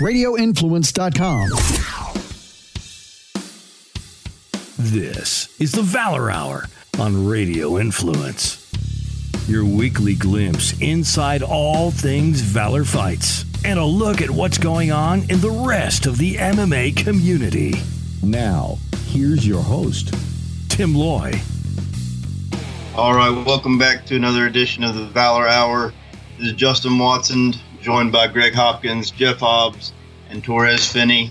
radioinfluence.com. This is the Valor Hour on Radio Influence. Your weekly glimpse inside all things Valor fights and a look at what's going on in the rest of the MMA community. Now, here's your host, Tim Loy. All right, welcome back to another edition of the Valor Hour. This is Justin Watson, joined by Greg Hopkins, Jeff Hobbs, and Torrez Finney.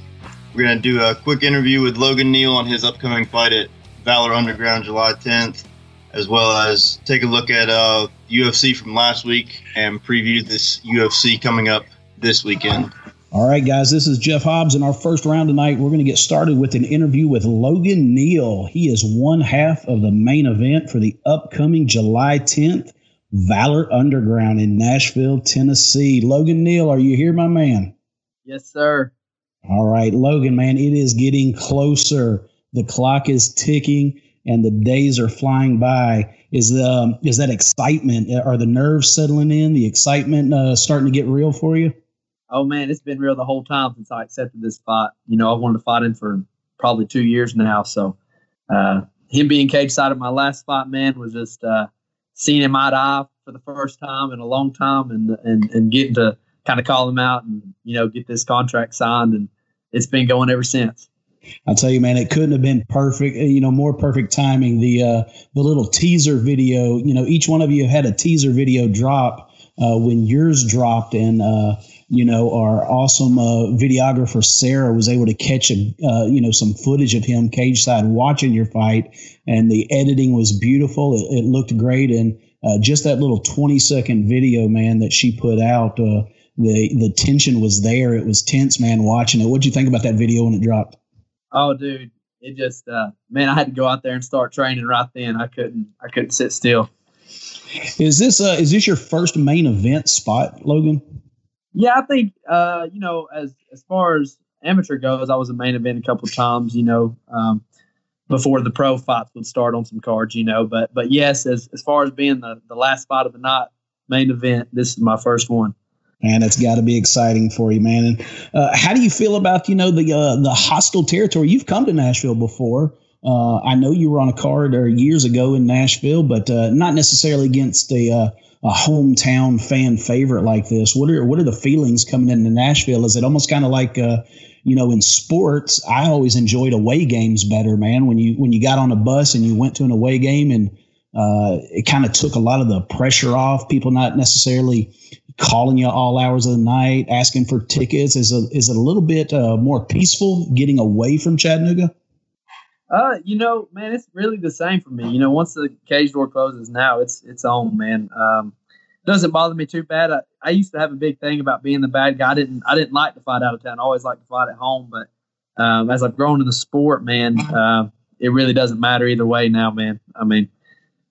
We're going to do a quick interview with Logan Neal on his upcoming fight at Valor Underground July 10th, as well as take a look at uh, UFC from last week and preview this UFC coming up this weekend. All right, guys, this is Jeff Hobbs. In our first round tonight, we're going to get started with an interview with Logan Neal. He is one half of the main event for the upcoming July 10th Valor Underground in Nashville, Tennessee. Logan Neal, are you here, my man? Yes, sir. All right, Logan, man, it is getting closer. The clock is ticking and the days are flying by. Is um is that excitement? Are the nerves settling in? The excitement uh, starting to get real for you? Oh man, it's been real the whole time since I accepted this fight. You know, I wanted to fight him for probably two years now. So uh, him being cage side of my last fight, man, was just uh, seeing him eye to eye for the first time in a long time, and and and getting to kind of call him out and you know get this contract signed, and it's been going ever since. I'll tell you, man, it couldn't have been perfect. You know, more perfect timing. The uh, the little teaser video. You know, each one of you had a teaser video drop uh, when yours dropped, and uh, you know, our awesome uh, videographer Sarah was able to catch a uh, you know some footage of him cage side watching your fight, and the editing was beautiful. It, it looked great, and uh, just that little twenty second video, man, that she put out. Uh, the the tension was there. It was tense, man, watching it. What'd you think about that video when it dropped? Oh, dude, it just uh, man, I had to go out there and start training right then. I couldn't, I couldn't sit still. Is this uh, is this your first main event spot, Logan? Yeah, I think uh, you know, as as far as amateur goes, I was a main event a couple of times. You know, um, before the pro fights would start on some cards. You know, but but yes, as as far as being the the last fight of the night main event, this is my first one and it's got to be exciting for you, man. And uh, how do you feel about you know the uh, the hostile territory? You've come to Nashville before. Uh, I know you were on a card or years ago in Nashville, but uh, not necessarily against a, uh, a hometown fan favorite like this. What are what are the feelings coming into Nashville? Is it almost kind of like uh, you know in sports? I always enjoyed away games better, man. When you when you got on a bus and you went to an away game and it kind of took a lot of the pressure off. People not necessarily calling you all hours of the night, asking for tickets? Is a, is it a little bit uh, more peaceful getting away from Chattanooga? Uh, you know, man, it's really the same for me. You know, once the cage door closes now, it's it's on, man. Um, doesn't bother me too bad. I, I used to have a big thing about being the bad guy. I didn't I didn't like to fight out of town. I always like to fight at home. But um, as I've grown in the sport, man, uh, it really doesn't matter either way now, man. I mean,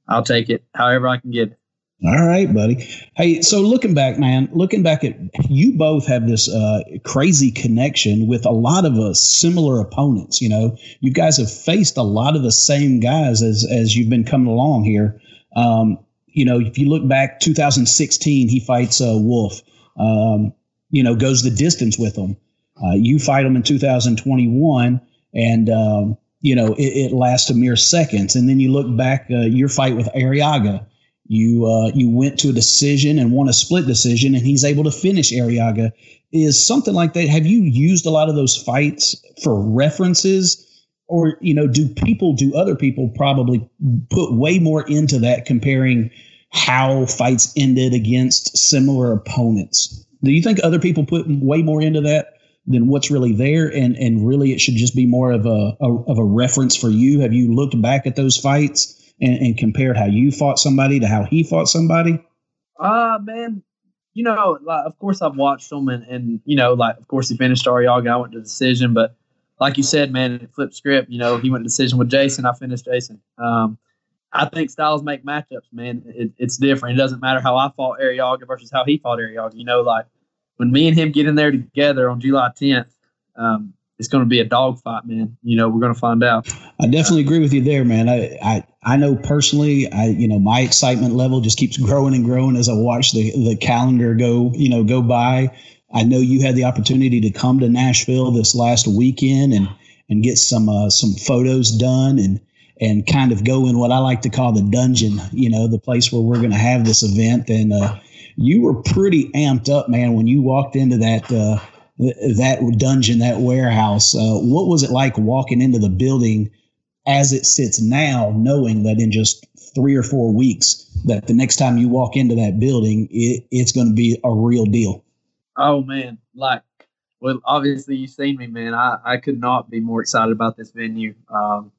I'll take it however I can get it. All right, buddy. Hey, so looking back, man, looking back at you both have this uh, crazy connection with a lot of uh, similar opponents. You know, you guys have faced a lot of the same guys as as you've been coming along here. Um, you know, if you look back, 2016, he fights uh, Wolf. Um, you know, goes the distance with him. Uh, you fight him in 2021, and um, you know it, it, lasts a mere seconds. And then you look back, uh, your fight with Arriaga you uh, you went to a decision and won a split decision, and he's able to finish Arriaga. Is something like that? Have you used a lot of those fights for references, or you know, do people, do other people probably put way more into that comparing how fights ended against similar opponents? Do you think other people put way more into that than what's really there, and and really it should just be more of a, a of a reference for you? Have you looked back at those fights? And, and compared how you fought somebody to how he fought somebody? Uh man, you know, like, of course I've watched them, and, and you know, like of course he finished Arriaga. I went to decision, but like you said, man, it flipped script. You know, he went to decision with Jason. I finished Jason. Um, I think styles make matchups, man. It, it's different. It doesn't matter how I fought Arriaga versus how he fought Arriaga. You know, like when me and him get in there together on July 10th, um, it's going to be a dogfight, man. You know, we're going to find out. I definitely agree with you there, man. I, I, I know personally, I, you know, my excitement level just keeps growing and growing as I watch the, the calendar go, you know, go by. I know you had the opportunity to come to Nashville this last weekend and and get some uh, some photos done and and kind of go in what I like to call the dungeon, you know, the place where we're going to have this event. And uh, you were pretty amped up, man, when you walked into that uh, that dungeon, that warehouse. Uh, what was it like walking into the building as it sits now, knowing that in just three or four weeks, that the next time you walk into that building, it, it's going to be a real deal? Oh man, like well, obviously you've seen me, man. I, I could not be more excited about this venue. Um,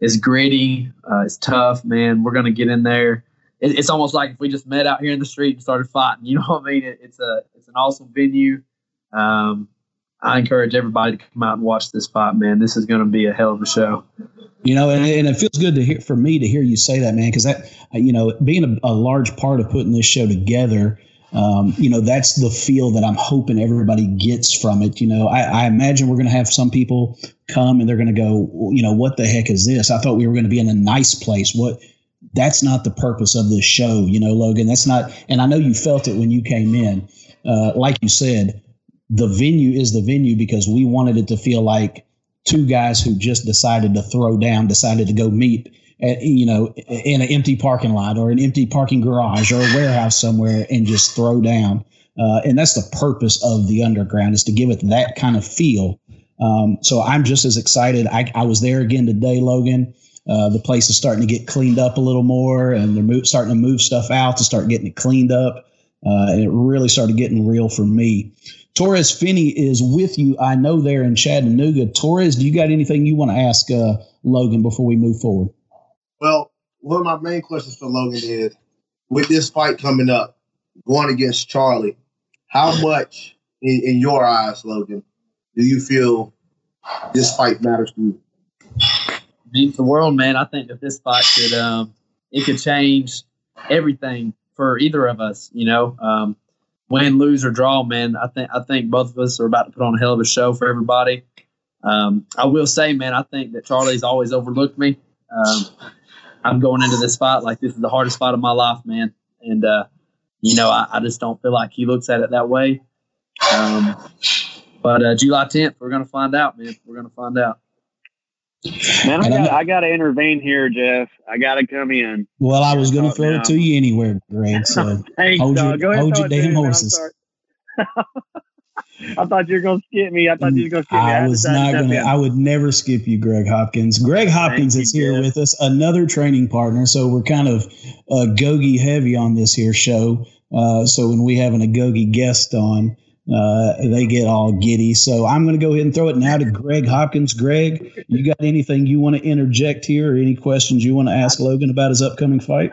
it's gritty, uh, it's tough, man. We're gonna get in there. It, it's almost like if we just met out here in the street and started fighting. You know what I mean? It, it's a it's an awesome venue. Um, I encourage everybody to come out and watch this fight, man. This is going to be a hell of a show. You know, and, and it feels good to hear for me to hear you say that, man, because that you know, being a, a large part of putting this show together um, you know, that's the feel that I'm hoping everybody gets from it. You know, I, I imagine we're going to have some people come and they're going to go, you know, what the heck is this? I thought we were going to be in a nice place. What? That's not the purpose of this show, you know, Logan. That's not, and I know you felt it when you came in. Uh, like you said, the venue is the venue because we wanted it to feel like two guys who just decided to throw down, decided to go meet at, you know, in an empty parking lot or an empty parking garage or a warehouse somewhere and just throw down. Uh, and that's the purpose of the underground is to give it that kind of feel. Um, so I'm just as excited. I, I was there again today, Logan. Uh, the place is starting to get cleaned up a little more, and they're starting to move stuff out to start getting it cleaned up. Uh, and it really started getting real for me. Torrez Finney is with you. I know there in Chattanooga. Torrez, do you got anything you want to ask uh, Logan before we move forward? Well, one of my main questions for Logan is with this fight coming up, going against Charlie, how much, in, in your eyes, Logan, do you feel this fight matters to you? Means the world, man. I think that this fight could um, it could change everything for either of us. You know, um, win, lose, or draw, man. I think I think both of us are about to put on a hell of a show for everybody. Um, I will say, man, I think that Charlie's always overlooked me. Um, I'm going into this fight like this is the hardest fight of my life, man. And uh, you know, I, I, just don't feel like he looks at it that way. Um, but uh, July 10th, we're gonna find out, man. We're gonna find out. Man, I got, I got to intervene here, Jeff. I got to come in. Well, I was going to throw now. it to you anywhere, Greg. So Thanks, hold, your, hold your damn horses. I thought you were going to skip me. I thought you were going to skip me. I, I was not going to. I would never skip you, Greg Hopkins. Greg Hopkins Thank is here Jeff. with us, another training partner. So we're kind of uh, Gogi heavy on this here show. Uh, so when we have an Agogi guest on, uh, they get all giddy. So I'm going to go ahead and throw it now to Greg Hopkins. Greg, you got anything you want to interject here, or any questions you want to ask Logan about his upcoming fight?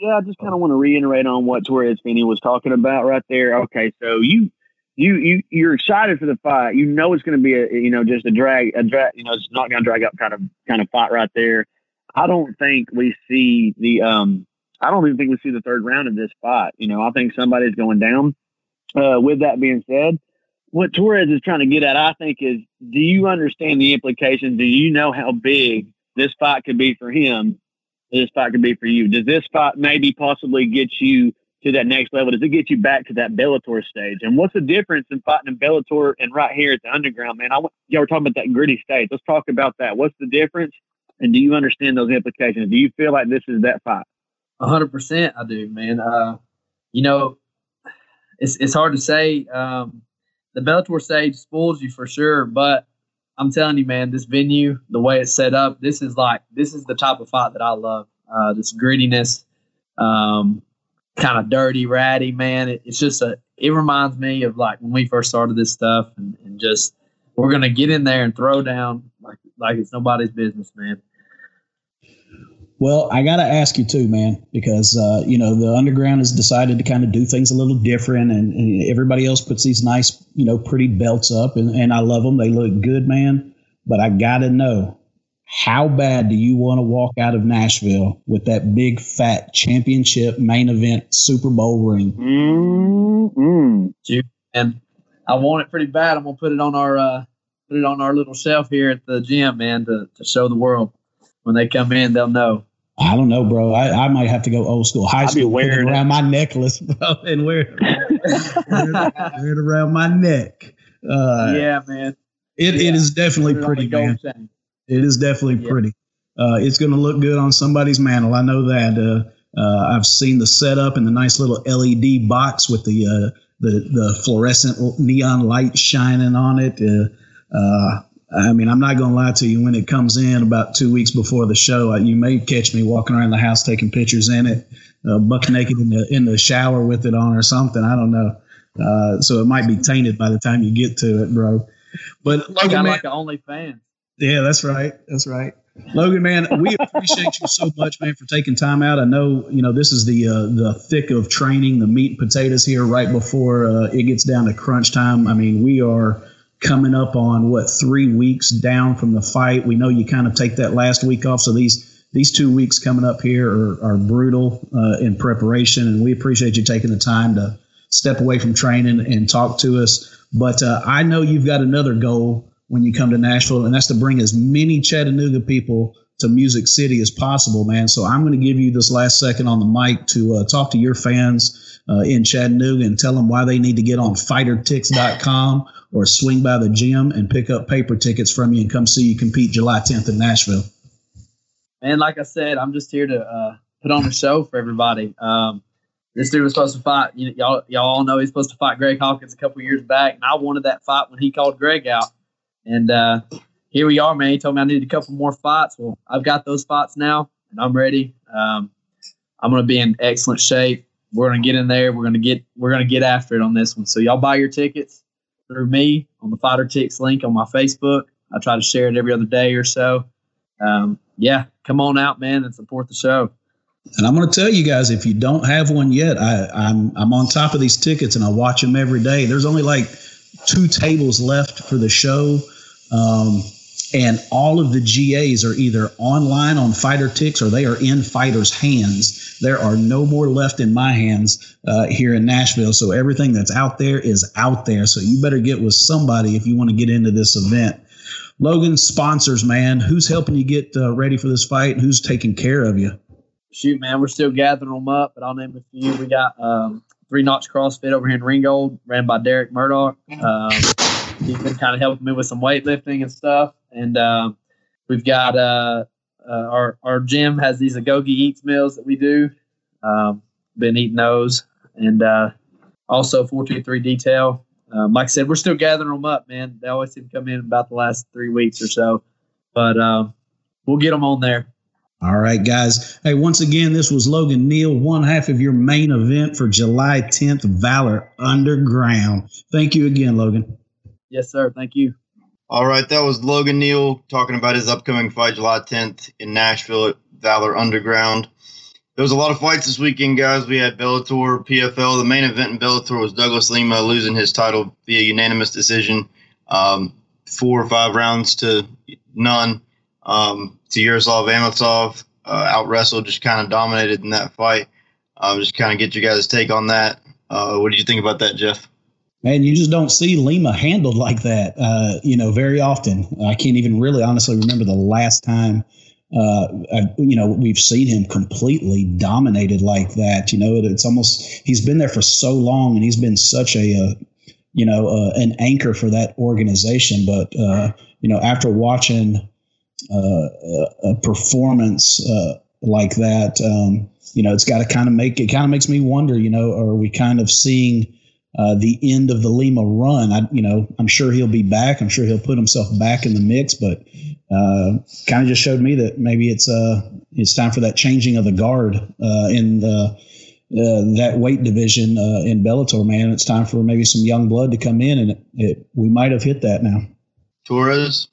Yeah, I just kind of want to reiterate on what Torrez Finney was talking about right there. Okay, so you you you you're excited for the fight. You know it's going to be a you know just a drag a drag you know it's not going to drag up kind of kind of fight right there. I don't think we see the um I don't even think we see the third round of this fight. You know I think somebody's going down. Uh, with that being said, what Torrez is trying to get at, I think, is do you understand the implications? Do you know how big this fight could be for him? This fight could be for you. Does this fight maybe possibly get you to that next level? Does it get you back to that Bellator stage? And what's the difference in fighting in Bellator and right here at the Underground, man? I y'all were talking about that gritty stage. Let's talk about that. What's the difference? And do you understand those implications? Do you feel like this is that fight? hundred percent, I do, man. Uh, you know, it's it's hard to say. Um, the Bellator stage spoils you for sure, but I'm telling you, man, this venue, the way it's set up, this is like this is the type of fight that I love. Uh, this grittiness. Um, kind of dirty, ratty, man. It, it's just a, it reminds me of like when we first started this stuff and, and just, we're to get in there and throw down like, like it's nobody's business, man. Well, I got to ask you too, man, because uh, you know the underground has decided to kind of do things a little different, and, and, everybody else puts these nice, you know, pretty belts up, and, and I love them. They look good, man. But I got to know how bad do you want to walk out of Nashville with that big fat championship main event Super Bowl ring? Mm-hmm. And I want it pretty bad. I'm gonna put it on our uh, put it on our little shelf here at the gym, man, to, to show the world when they come in, they'll know. I don't know, bro. I, I might have to go old school, high school, wearing it around my necklace, bro, and wear. it around my neck. Uh, yeah, man. It, Yeah. it is definitely it pretty, the gold man. chain. It is definitely Yeah. pretty. Uh, it's going to look good on somebody's mantle. I know that. Uh, uh, I've seen the setup and the nice little LED box with the uh, the the fluorescent neon light shining on it. Uh, uh, I mean, I'm not going to lie to you. When it comes in about two weeks before the show, you may catch me walking around the house taking pictures in it, uh, buck naked in the in the shower with it on or something. I don't know. Uh, so it might be tainted by the time you get to it, bro. But Logan, man, like an OnlyFans. yeah, that's right. That's right. Logan, man, we appreciate you so much, man, for taking time out. I know, you know, this is the uh, the thick of training, the meat and potatoes here, right before uh, it gets down to crunch time. I mean, we are coming up on what three weeks down from the fight. We know you kind of take that last week off, so these these two weeks coming up here are, are brutal uh, in preparation, and we appreciate you taking the time to step away from training and talk to us. But uh, I know you've got another goal when you come to Nashville, and that's to bring as many Chattanooga people to Music City as possible, man. So I'm going to give you this last second on the mic to uh, talk to your fans uh, in Chattanooga and tell them why they need to get on fightertix.com or swing by the gym and pick up paper tickets from you and come see you compete July 10th in Nashville. And like I said, I'm just here to uh, put on a show for everybody. Um, this dude was supposed to fight. You, y'all, y'all all know he's supposed to fight Greg Hopkins a couple years back, and I wanted that fight when he called Greg out. And uh, here we are, man. He told me I needed a couple more fights. Well, I've got those fights now, and I'm ready. Um, I'm going to be in excellent shape. We're going to get in there. We're going to get we're going to get after it on this one. So y'all buy your tickets through me on the Fighter Tix link on my Facebook. I try to share it every other day or so. Um, yeah, come on out, man, and support the show. And I'm going to tell you guys, if you don't have one yet, I, I'm I'm on top of these tickets and I watch them every day. There's only like two tables left for the show, um, and all of the GAs are either online on Fighter Tix or they are in fighters' hands. There are no more left in my hands uh, here in Nashville. So everything that's out there is out there. So you better get with somebody if you want to get into this event. Logan, sponsors, man, who's helping you get uh, ready for this fight? Who's taking care of you? Shoot, man, we're still gathering them up, but I'll name a few. We got um, Three Notch CrossFit over here in Ringgold, ran by Derek Murdoch. Um, he's been kind of helping me with some weightlifting and stuff. And um, we've got uh, uh, our our gym has these Agogi Eats meals that we do. Um, been eating those, and uh, also four two three detail. Um, like I said, we're still gathering them up, man. They always seem to come in about the last three weeks or so, but um, we'll get them on there. All right, guys. Hey, once again, this was Logan Neal, one half of your main event for July 10th, Valor Underground. Thank you again, Logan. Yes, sir. Thank you. All right, that was Logan Neal talking about his upcoming fight July 10th in Nashville at Valor Underground. There was a lot of fights this weekend, guys. We had Bellator, PFL. The main event in Bellator was Douglas Lima losing his title via unanimous decision, um, four or five rounds to none. Um, to Yaroslav Amosov, uh, out wrestled, just kind of dominated in that fight. Uh, just kind of get your guys' take on that. Uh, what did you think about that, Jeff? Man, you just don't see Lima handled like that, uh, you know, very often. I can't even really honestly remember the last time, uh, I, you know, we've seen him completely dominated like that. You know, it, it's almost he's been there for so long and he's been such a, uh, you know, uh, an anchor for that organization. But uh, you know, after watching uh, a, performance like that, um, you know, it's got to kind of make it kind of makes me wonder. You know, are we kind of seeing? Uh, the end of the Lima run. I, you know, I'm sure he'll be back. I'm sure he'll put himself back in the mix, but uh, kind of just showed me that maybe it's uh, it's time for that changing of the guard uh, in the, uh, that weight division uh, in Bellator. Man, it's time for maybe some young blood to come in, and it, it, we might have hit that now. Torrez?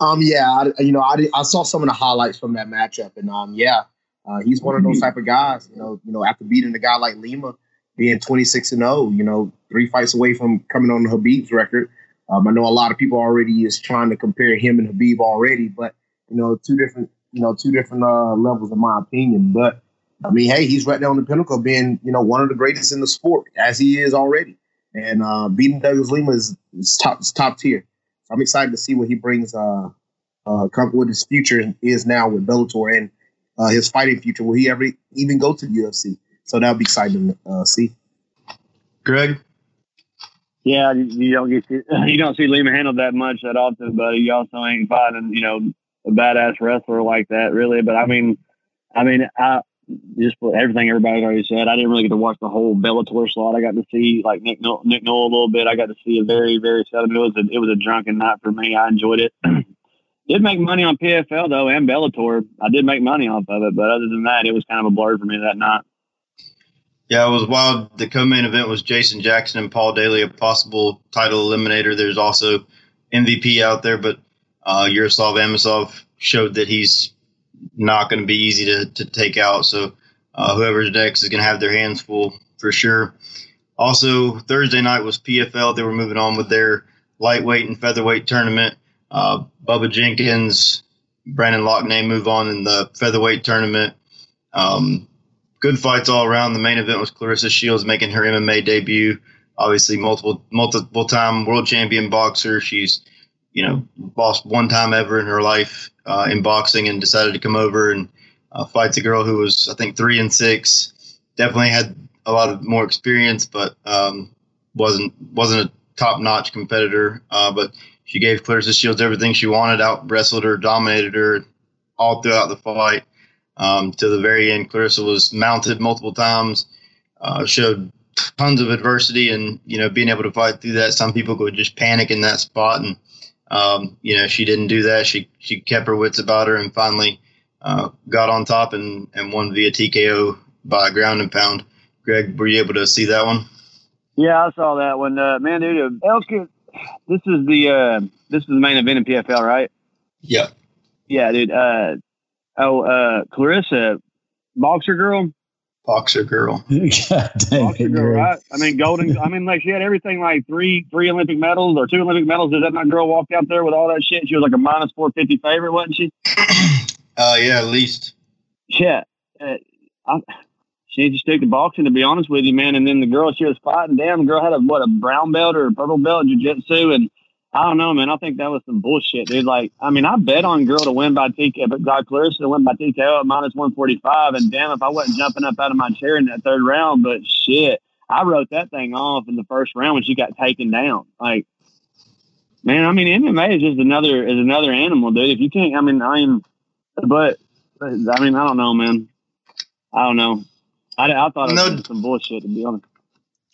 Um, yeah, I, you know, I, I saw some of the highlights from that matchup, and um, yeah, uh, he's one of those type of guys. You know, you know, after beating a guy like Lima, being twenty six and zero, you know, three fights away from coming on Khabib's record. Um, I know a lot of people already is trying to compare him and Khabib already, but you know, two different, you know, two different uh, levels in my opinion. But I mean, hey, he's right there on the pinnacle, being you know one of the greatest in the sport as he is already, and uh, beating Douglas Lima is, is top is top tier. So I'm excited to see what he brings. Uh, uh, what his future is now with Bellator and uh, his fighting future. Will he ever even go to the UFC? So that'll be exciting to uh, see. Greg? Yeah, you don't get to, you don't see Lima handled that much that often, but he also ain't fighting you know a badass wrestler like that really. But I mean, I mean, I just for everything everybody's already said. I didn't really get to watch the whole Bellator slot. I got to see like Nick Noel, Nick Noel a little bit. I got to see a very very seldom. It was a, it was a drunken night for me. I enjoyed it. did make money on PFL though and Bellator. I did make money off of it, but other than that, it was kind of a blur for me that night. Yeah, it was wild. The co-main event was Jason Jackson and Paul Daley, a possible title eliminator. There's also MVP out there, but uh, Yaroslav Amosov showed that he's not going to be easy to, to take out. So uh, whoever's next is going to have their hands full for sure. Also, Thursday night was PFL. They were moving on with their lightweight and featherweight tournament. Uh, Bubba Jenkins, Brandon Loughnane move on in the featherweight tournament. Um, good fights all around. The main event was Claressa Shields making her MMA debut. Obviously, multiple multiple time world champion boxer. She's you know lost one time ever in her life uh, in boxing and decided to come over and uh, fight a girl who was I think three and six. Definitely had a lot of more experience, but um, wasn't wasn't a top notch competitor. Uh, but she gave Claressa Shields everything she wanted. Out wrestled her, dominated her all throughout the fight um, to the very end. Claressa was mounted multiple times, uh, showed tons of adversity, and you know being able to fight through that. Some people would just panic in that spot, and um, you know she didn't do that. She she kept her wits about her, and finally uh, got on top and and won via TKO by ground and pound. Greg, were you able to see that one? Yeah, I saw that one. Uh, man, dude, Elkin, this is the uh, this is the main event in PFL, right? Yeah. Yeah, dude. Uh, Oh, uh, Claressa, boxer girl. Boxer girl. God dang Boxer it, girl, right? I mean, golden. I mean, like she had everything like three, three Olympic medals or two Olympic medals. Did that my girl walk out there with all that shit? She was like a minus four fifty favorite, wasn't she? Uh, yeah, at least. Yeah. Uh, I, she just took the boxing, to be honest with you, man. And then the girl she was fighting, damn, the girl had a what a brown belt or a purple belt in jiu-jitsu, and I don't know, man. I think that was some bullshit, dude. Like, I mean, I bet on girl to win by TKO, but God Claressa to win by TKO at minus 145. And damn, if I wasn't jumping up out of my chair in that third round, but shit, I wrote that thing off in the first round when she got taken down. Like, man, I mean, MMA is just another is another animal, dude. If you can't, I mean, I'm, but, but I mean, I don't know, man. I don't know. I, I thought it was No. some bullshit, to be honest.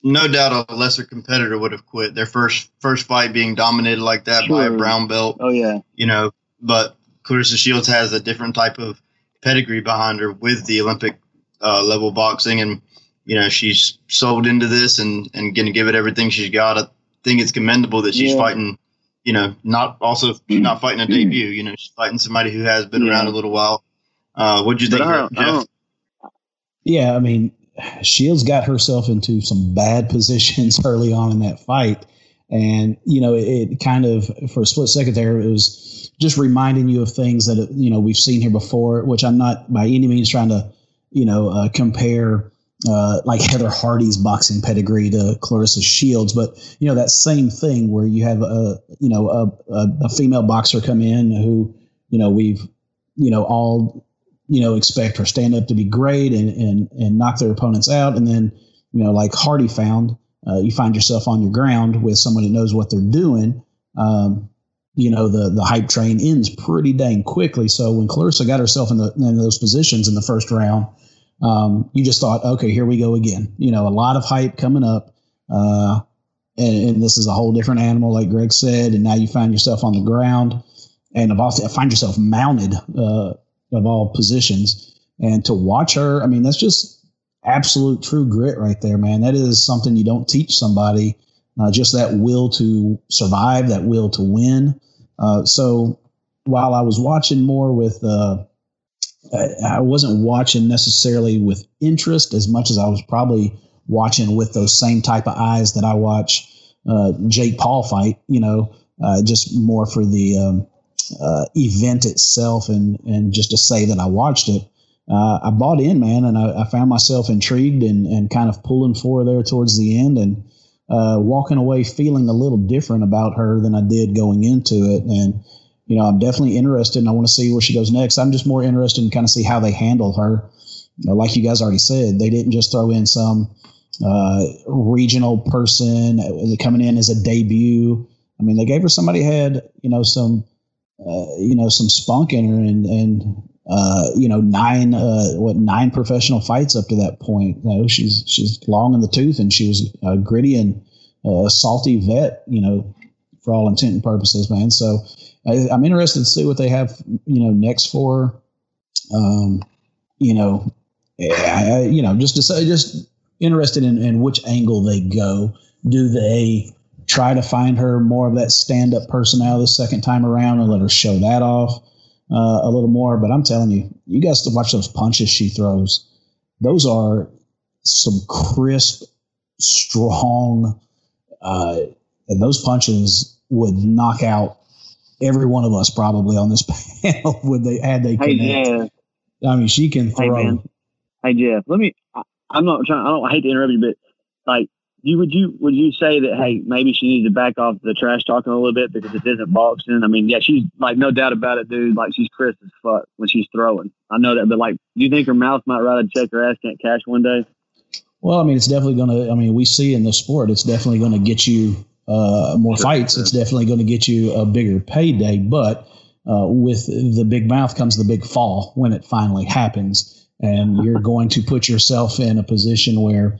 No doubt, a lesser competitor would have quit. Their first first fight being dominated like that by a brown belt. Oh yeah, you know, but Claressa Shields has a different type of pedigree behind her with the Olympic uh, level boxing, and you know she's sold into this and and going to give it everything she's got. I think it's commendable that she's Yeah. fighting. You know, not also not fighting a debut. You know, she's fighting somebody who has been Yeah. around a little while. Uh, what'd you but think, I don't, I Jeff? don't, Yeah, I mean, Shields got herself into some bad positions early on in that fight. And, you know, it, it kind of, for a split second there, it was just reminding you of things that, you know, we've seen here before, which I'm not by any means trying to, you know, uh, compare uh, like Heather Hardy's boxing pedigree to Claressa Shields. But, you know, that same thing where you have a, you know, a, a, a female boxer come in who, you know, we've, you know, all you know, expect her stand up to be great and, and, and knock their opponents out. And then, you know, like Hardy found, uh, you find yourself on your ground with someone who knows what they're doing. Um, you know, the, the hype train ends pretty dang quickly. So when Claressa got herself in, the, in those positions in the first round, um, you just thought, okay, here we go again. You know, a lot of hype coming up. Uh, and, and this is a whole different animal, like Greg said. And now you find yourself on the ground and of all, find yourself mounted, uh, of all positions. And to watch her, I mean, that's just absolute true grit right there, man. That is something you don't teach somebody. Uh, just that will to survive, that will to win. Uh, so while I was watching more with, uh, I, wasn't watching necessarily with interest as much as I was probably watching with those same type of eyes that I watch uh, Jake Paul fight. You know, uh, just more for the um, uh, event itself and and just to say that I watched it. Uh, I bought in, man, and I, I found myself intrigued and, and kind of pulling for her there towards the end and uh, walking away feeling a little different about her than I did going into it. And, you know, I'm definitely interested and I want to see where she goes next. I'm just more interested in kind of see how they handle her. You know, like you guys already said, they didn't just throw in some, uh, regional person uh, coming in as a debut. I mean, they gave her somebody had you know some uh, you know some spunk in her and and uh, you know nine uh, what nine professional fights up to that point. You know, she's she's long in the tooth and she was a gritty and uh, salty vet. You know, for all intent and purposes, man. So I, am interested to see what they have you know next for. Um, you know, I, you know, just to say, just interested in, in which angle they go. Do they try to find her more of that stand up personality the second time around and let her show that off uh, a little more? But I'm telling you, you guys to watch those punches she throws. Those are some crisp, strong, uh, and those punches would knock out every one of us probably on this panel would they had they connect. Hey, yeah. I mean, she can throw. Hey, man. hey Jeff, let me. I, I'm not trying. I don't I hate to interrupt you, but like you would you would you say that hey maybe she needs to back off the trash talking a little bit because it isn't boxing. I mean, yeah, she's like no doubt about it, dude. Like she's crisp as fuck when she's throwing. I know that, but like, do you think her mouth might write a check her ass can't cash one day? Well, I mean, it's definitely going to. I mean, we see in the sport, it's definitely going to get you uh, more sure, fights. Sure. It's definitely going to get you a bigger payday. But uh, with the big mouth comes the big fall when it finally happens, and you're going to put yourself in a position where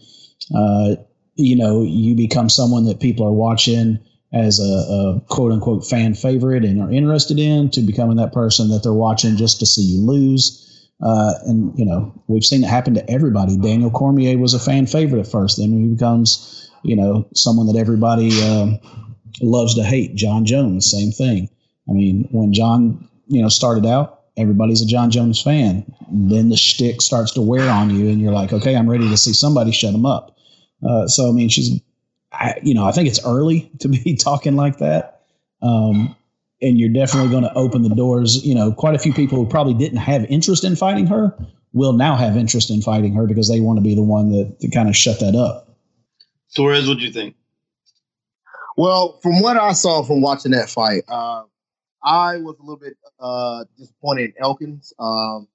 uh, you know, you become someone that people are watching as a, a, quote unquote fan favorite and are interested in to becoming that person that they're watching just to see you lose. Uh, and, you know, we've seen it happen to everybody. Daniel Cormier was a fan favorite at first. Then he becomes, you know, someone that everybody um, loves to hate. Jon Jones, same thing. I mean, when Jon you know, started out, everybody's a Jon Jones fan. Then the shtick starts to wear on you, and you're like, okay, I'm ready to see somebody shut him up. Uh, so I mean, she's, I, you know, I think it's early to be talking like that. Um, and you're definitely going to open the doors. You know, quite a few people who probably didn't have interest in fighting her will now have interest in fighting her because they want to be the one that to kind of shut that up. Torrez, what do you think? Well, from what I saw from watching that fight, uh, I was a little bit uh, disappointed in Elkins. Um,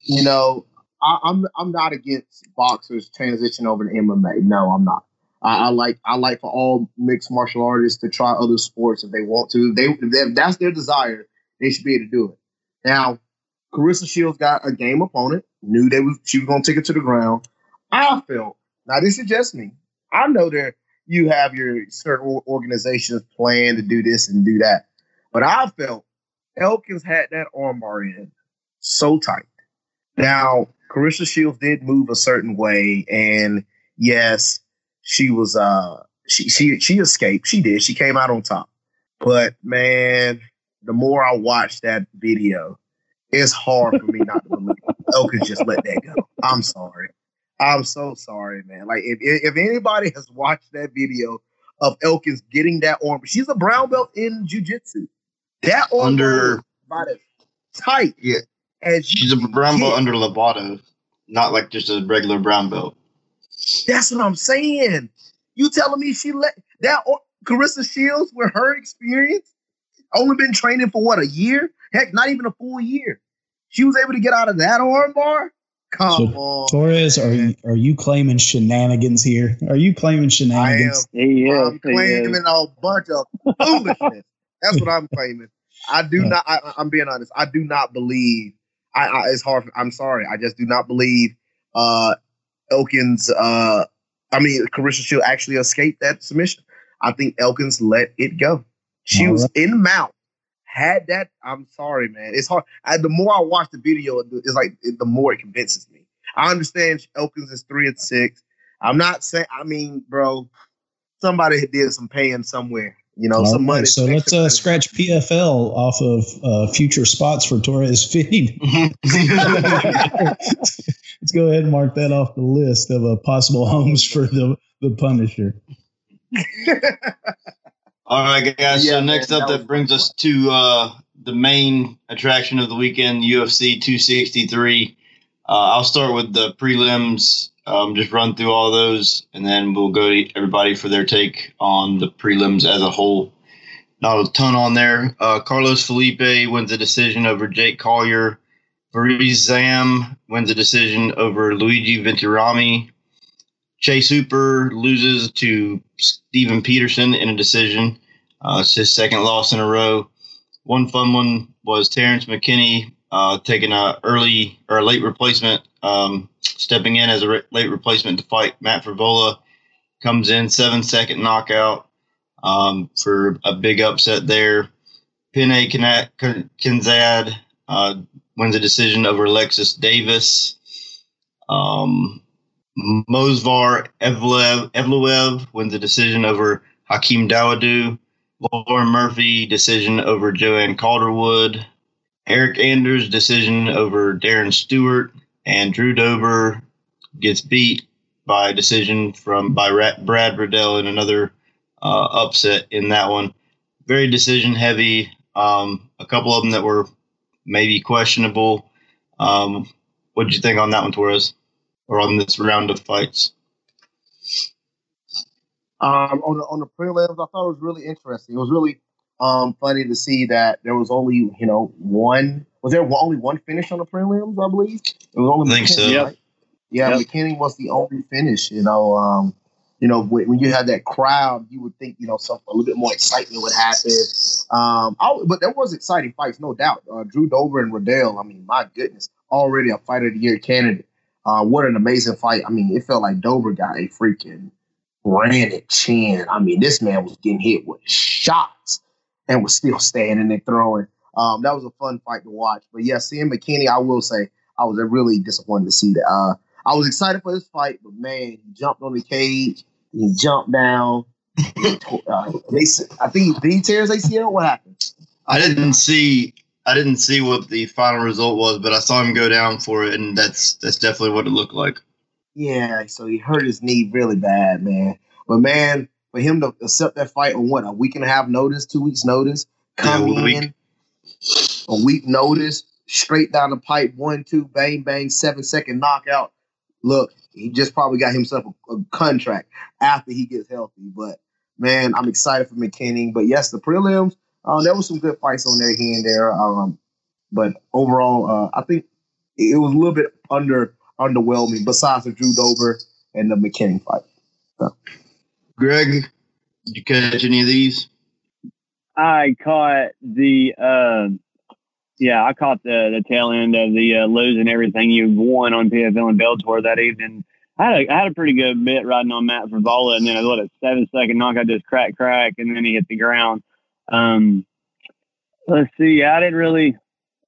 you know, I, am I'm, I'm not against boxers transition over to MMA. No, I'm not. I, I, like I like for all mixed martial artists to try other sports if they want to. They if that's their desire, they should be able to do it. Now, Carissa Shields got a game opponent. Knew they was she was to take it to the ground. I felt now this is just me. I know that you have your certain organizations plan to do this and do that, but I felt Elkins had that armbar in so tight. Now Claressa Shields did move a certain way, and yes, she was uh she she she escaped. She did. She came out on top. But man, the more I watch that video, it's hard for me not to believe Elkins just let that go. I'm sorry. I'm so sorry, man. Like if if anybody has watched that video of Elkins getting that arm, she's a brown belt in jujitsu. That arm under about as tight. Yeah. As she's a brown belt under Lovato not like just a regular brown belt. That's what I'm saying. You telling me she let that Carissa Shields with her experience only been training for what a year? Heck, not even a full year. She was able to get out of that armbar. Come so, on, Torrez. Are you are you claiming shenanigans here? Are you claiming shenanigans? I am. Yeah, I'm claiming a bunch of foolishness. That's what I'm claiming. I do not. I, am being honest. I do not believe I, I, it's hard. I'm sorry. I just do not believe uh, Elkins. Uh, I mean, Claressa Shield actually escaped that submission. I think Elkins let it go. She All was right. in mount. Had that. I'm sorry, man. It's hard. I, the more I watch the video, it's like the more it convinces me. I understand Elkins is three and six. I'm not saying. I mean, bro, somebody did some paying somewhere. You know, All some right, money. So let's uh, scratch PFL off of uh, future spots for Torrez feed. let's go ahead and mark that off the list of uh, possible homes for the the Punisher. All right, guys. Yeah, so next man, up, that, that brings us to uh, the main attraction of the weekend, UFC 263. Uh, I'll start with the prelims um, just run through all those, and then we'll go to everybody for their take on the prelims as a whole. Not a ton on there. Uh, Carlos Felipe wins a decision over Jake Collier. Fares Ziam wins a decision over Luigi Vendramini. Chase Hooper loses to Steven Peterson in a decision. Uh, it's his second loss in a row. One fun one was Terrance McKinney uh, taking a early or a late replacement, um, stepping in as a re- late replacement to fight Matt Frevola. Comes in seven second knockout um, for a big upset there. Pannie Kianzad uh, wins a decision over Alexis Davis. Um, Movsar Evloev, Evloev wins a decision over Hakeem Dawodu. Lauren Murphy decision over Joanne Calderwood. Eryk Anders decision over Darren Stewart. And Drew Dober gets beat by decision from by Brad Riddell in another uh, upset in that one. Very decision heavy. Um, a couple of them that were maybe questionable. Um, what did you think on that one, Torrez, or on this round of fights? Um, on the on the prelims, I thought it was really interesting. It was really um, funny to see that there was only you know one. Was there only one finish on the prelims? I believe it was only. I think McKinney, so. Right? Yeah, yep. McKinney was the only finish. You know, um, you know when, when, you had that crowd, you would think you know some a little bit more excitement would happen. Um, I, but there was exciting fights, no doubt. Uh, Drew Dober and Riddell. I mean, my goodness, already a fighter of the year candidate. Uh, what an amazing fight! I mean, it felt like Dober got a freaking granite chin. I mean, this man was getting hit with shots and was still standing and throwing. Um, that was a fun fight to watch. But yeah, seeing McKinney, I will say, I was really disappointed to see that. Uh, I was excited for this fight, but man, he jumped on the cage, he jumped down. uh, they, I think he tear his ACL? What happened? I didn't see. I didn't see what the final result was, but I saw him go down for it, and that's that's definitely what it looked like. Yeah, so he hurt his knee really bad, man. But man, for him to accept that fight on what a week and a half notice, two weeks notice, come yeah, in a week notice, straight down the pipe, one, two, bang, bang, seven second knockout. Look, he just probably got himself a, a contract after he gets healthy. But man, I'm excited for McKinney. But yes, the prelims, uh, there was some good fights on there here and there. Um, but overall, uh, I think it was a little bit under underwhelming. Besides the Drew Dober and the McKinney fight. So. Greg, did you catch any of these? I caught the uh, yeah, I caught the the tail end of the uh, losing everything you've won on PFL and Bellator that evening. I had a, I had a pretty good bit riding on Matt Frevola, and then I let a seven second knockout just crack crack, and then he hit the ground. Um, let's see, I didn't really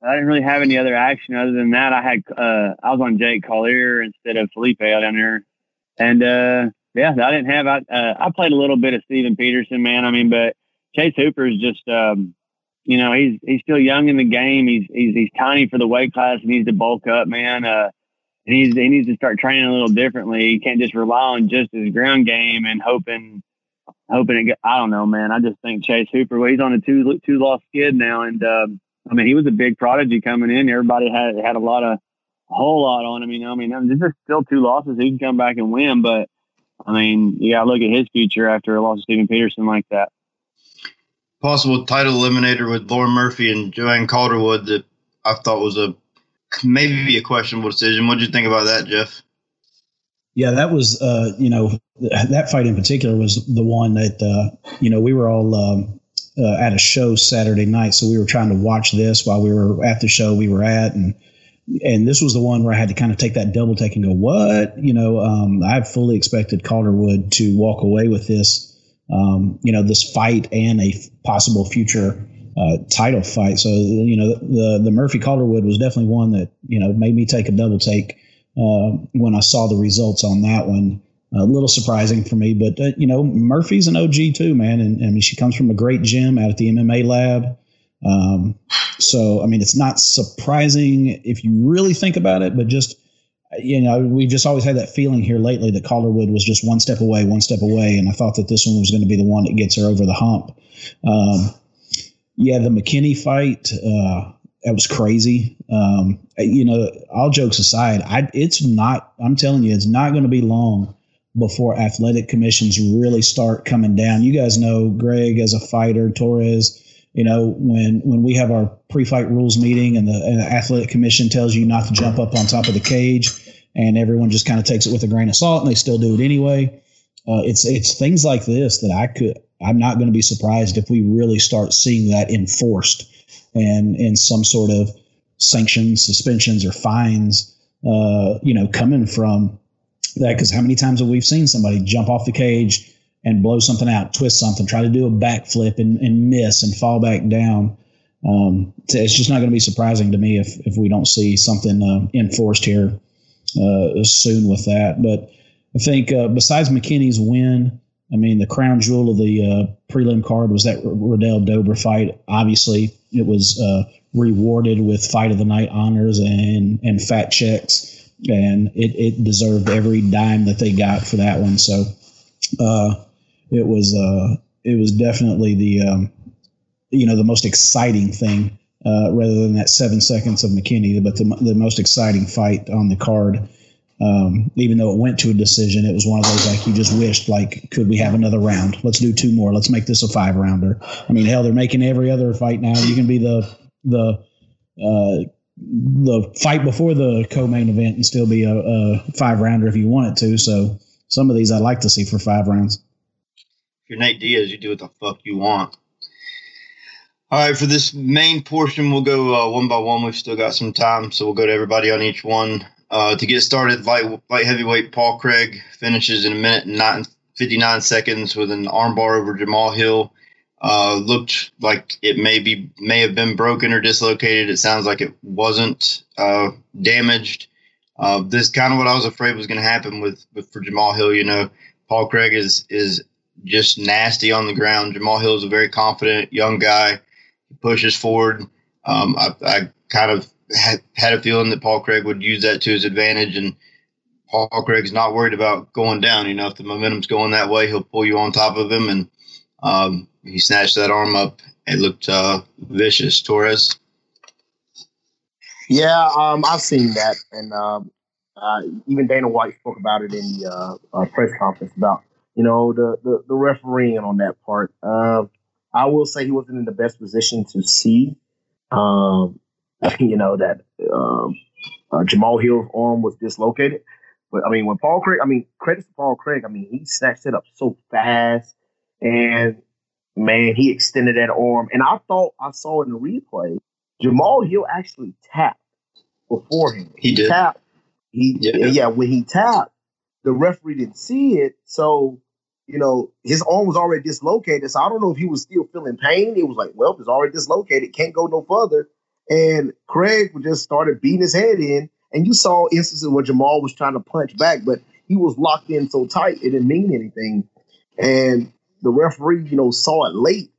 I didn't really have any other action other than that. I had uh, I was on Jake Collier instead of Felipe out down there, and uh, yeah, I didn't have. I uh, I played a little bit of Steven Peterson, man. I mean, but Chase Hooper is just, um, you know, he's he's still young in the game. He's he's he's tiny for the weight class. And he needs to bulk up, man. Uh, and he's he needs to start training a little differently. He can't just rely on just his ground game and hoping hoping it. I don't know, man. I just think Chase Hooper. Well, he's on a two two loss skid now, and um, I mean, he was a big prodigy coming in. Everybody had had a lot of a whole lot on him. You know, I mean, this is still two losses. He can come back and win, but I mean, you got to look at his future after a loss to Steven Peterson like that. Possible title eliminator with Lauren Murphy and Joanne Calderwood that I thought was a maybe a questionable decision. What did you think about that, Jeff? Yeah, that was uh, you know that fight in particular was the one that uh, you know we were all um, uh, at a show Saturday night, so we were trying to watch this while we were at the show we were at, and and this was the one where I had to kind of take that double take and go, what? You know, um, I fully expected Calderwood to walk away with this, um, you know, this fight and a possible future uh, title fight. So, you know, the the Murphy Calderwood was definitely one that you know made me take a double take uh, when I saw the results on that one. A little surprising for me, but uh, you know, Murphy's an OG too, man, and I mean, she comes from a great gym out at the MMA lab. Um, so, I mean, it's not surprising if you really think about it, but just, you know, we've just always had that feeling here lately that Calderwood was just one step away, one step away. And I thought that this one was going to be the one that gets her over the hump. Um, yeah, the McKinney fight, uh, that was crazy. Um, you know, all jokes aside, I, it's not, I'm telling you, it's not going to be long before athletic commissions really start coming down. You guys know Greg as a fighter, Torrez, you know, when when we have our pre-fight rules meeting and the, and the athletic commission tells you not to jump up on top of the cage, and everyone just kind of takes it with a grain of salt and they still do it anyway. Uh, it's it's things like this that I could I'm not going to be surprised if we really start seeing that enforced and in some sort of sanctions, suspensions, or fines. Uh, you know, coming from that because how many times have we seen somebody jump off the cage and blow something out, twist something, try to do a backflip and, and miss and fall back down? Um, it's just not going to be surprising to me if, if we don't see something uh, enforced here uh, soon with that. But I think uh, besides McKinney's win, I mean, the crown jewel of the uh, prelim card was that Riddell Dober fight. Obviously, it was uh, rewarded with fight of the night honors and and fat checks, and it, it deserved every dime that they got for that one. So, uh, it was uh, it was definitely the um, you know the most exciting thing uh, rather than that seven seconds of McKinney, but the, the most exciting fight on the card. Um, even though it went to a decision, it was one of those like you just wished, like, could we have another round? Let's do two more. Let's make this a five rounder. I mean, hell, they're making every other fight now. You can be the the uh, the fight before the co-main event and still be a, a five rounder if you want it to. So some of these I'd like to see for five rounds. You're Nate Diaz, you do what the fuck you want. All right, for this main portion, we'll go uh, one by one. We've still got some time, so we'll go to everybody on each one. Uh, to get started, light, light heavyweight Paul Craig finishes in a minute and nine, 59 seconds with an armbar over Jamal Hill. Uh, looked like it may be may have been broken or dislocated. It sounds like it wasn't uh, damaged. Uh, this kind of what I was afraid was going to happen with, with for Jamal Hill. You know, Paul Craig is is just nasty on the ground. Jamal Hill is a very confident young guy. He pushes forward. Um, I, I kind of had, had a feeling that Paul Craig would use that to his advantage, and Paul Craig's not worried about going down. You know, if the momentum's going that way, he'll pull you on top of him, and um, he snatched that arm up. It looked uh, vicious. Torrez. Yeah, um, I've seen that, and um, uh, even Dana White spoke about it in the uh, uh press conference about you know the the, the refereeing on that part. Um, I will say he wasn't in the best position to see. Um, you know that um, uh, Jamal Hill's arm was dislocated. But I mean, when Paul Craig, I mean, credit to Paul Craig. I mean, he snatched it up so fast, and man, he extended that arm. And I thought I saw in the replay, Jamal Hill actually tapped before him. He, he did. Tapped. He yeah. yeah. When he tapped, the referee didn't see it, so you know his arm was already dislocated. So I don't know if he was still feeling pain. It was like, well, it's already dislocated, can't go no further. And Craig just started beating his head in. And you saw instances where Jamal was trying to punch back, but he was locked in so tight it didn't mean anything. And the referee, you know, saw it late.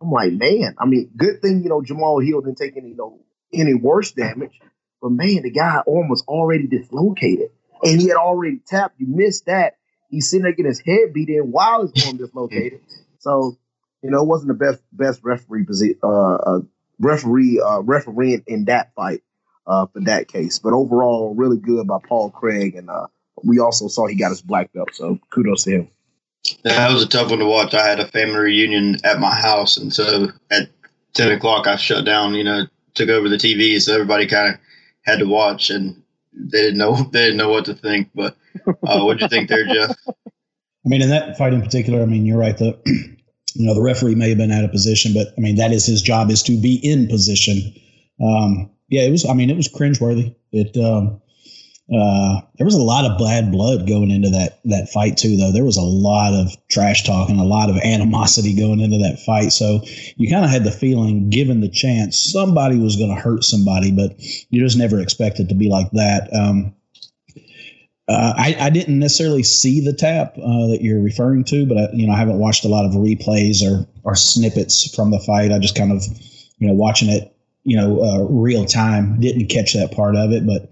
I'm like, man, I mean, good thing, you know, Jamal Hill didn't take any, you know, any worse damage. But man, the guy arm was already dislocated. And he had already tapped. You missed that. He's sitting there getting his head beat in while his arm dislocated. So, you know, it wasn't the best best referee position, uh, uh, referee uh, refereeing in that fight uh, for that case. But overall, really good by Paul Craig, and uh, we also saw he got his black belt. So kudos to him. That was a tough one to watch. I had a family reunion at my house, and so at ten o'clock, I shut down. You know, took over the TV, so everybody kind of had to watch, and they didn't know they didn't know what to think. But uh, what did you think there, Jeff? I mean, in that fight in particular, I mean, you're right. The you know, the referee may have been out of position, but I mean, that is his job is to be in position. Um, yeah, it was, I mean, it was cringeworthy. It, um, uh, there was a lot of bad blood going into that, that fight too, though. There was a lot of trash talk and a lot of animosity going into that fight. So you kind of had the feeling, given the chance, somebody was going to hurt somebody, but you just never expect it to be like that. Um, uh, I, I, didn't necessarily see the tap uh, that you're referring to, but I, you know I haven't watched a lot of replays or or snippets from the fight. I just kind of you know watching it you know uh, real time didn't catch that part of it, but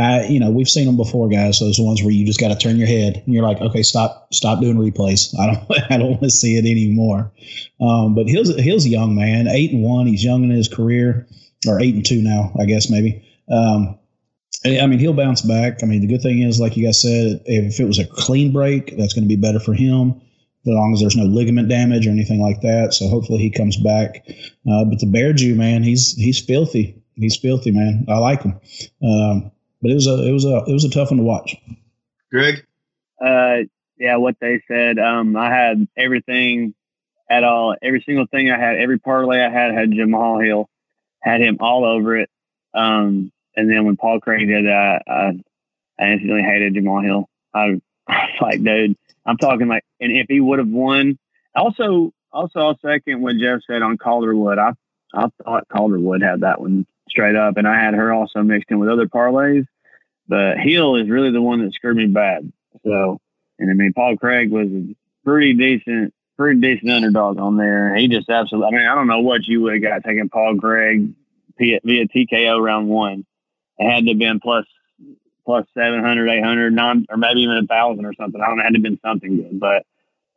I you know we've seen them before, guys. Those ones where you just got to turn your head and you're like, okay, stop stop doing replays. I don't I don't want to see it anymore. Um, but Hill's Hill's a young man, eight and one. He's young in his career, or eight and two now, I guess maybe. Um, I mean, he'll bounce back. I mean, the good thing is, like you guys said, if it was a clean break, that's going to be better for him, as long as there's no ligament damage or anything like that. So hopefully he comes back. Uh, but the Bear Jew, man, he's he's filthy. He's filthy, man. I like him. Um, but it was a it was a it was a tough one to watch. Greg, Uh, yeah, what they said. Um, I had everything at all, every single thing I had, every parlay I had had Jamal Hill, had him all over it. Um, and then when Paul Craig did that, I, I instantly hated Jamal Hill. I, I was like, dude, I'm talking like, and if he would have won, also, also, I'll second what Jeff said on Calderwood. I, I thought Calderwood had that one straight up, and I had her also mixed in with other parlays. But Hill is really the one that screwed me bad. So, and I mean, Paul Craig was a pretty decent, pretty decent underdog on there. He just absolutely, I mean, I don't know what you would have got taking Paul Craig via, via TKO round one. It had to have been plus, plus 700, 800, nine, or maybe even a thousand or something. I don't know. It had to have been something good. But,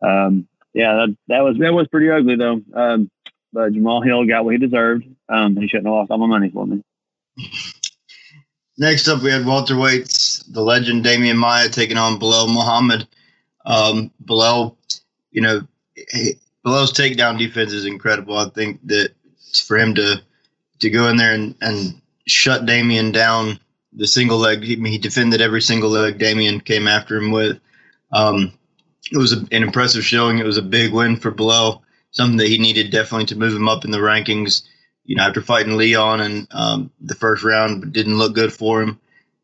um, yeah, that, that was, that was pretty ugly though. Um, but Jamal Hill got what he deserved. Um, he shouldn't have lost all my money for me. Next up, we had welterweights, the legend Demian Maia taking on Belal Muhammad. Um, Belal, you know, Belal's takedown defense is incredible. I think that for him to to go in there and, and shut Demian down, the single leg, he, he defended every single leg Demian came after him with. Um, it was a, an impressive showing. It was a big win for Belal, something that he needed definitely to move him up in the rankings you know, after fighting Leon in um, the first round, didn't look good for him.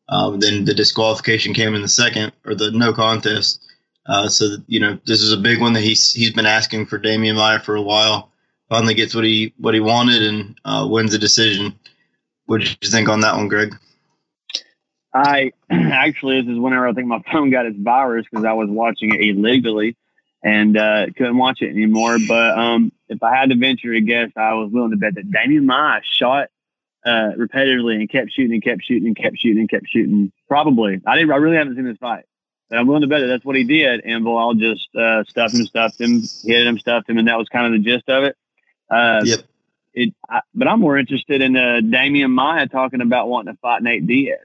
Um, then the disqualification came in the second, or the no contest. Uh, so you know, this is a big one that he's he's been asking for Demian Maia for a while. Finally gets what he what he wanted and uh, wins the decision. What did you think on that one, Greg? I actually this is whenever I think my phone got its virus because I was watching it illegally and uh, couldn't watch it anymore. But um, if I had to venture a guess, I was willing to bet that Demian Maia shot uh, repetitively and kept shooting and kept shooting and kept shooting and kept shooting. Probably, I didn't. I really haven't seen this fight, but I'm willing to bet that that's what he did. And Belal just uh, stuffed him, stuffed him, hit him, stuffed him, and that was kind of the gist of it. Uh, Yep. It, I, but I'm more interested in uh, Demian Maia talking about wanting to fight Nate Diaz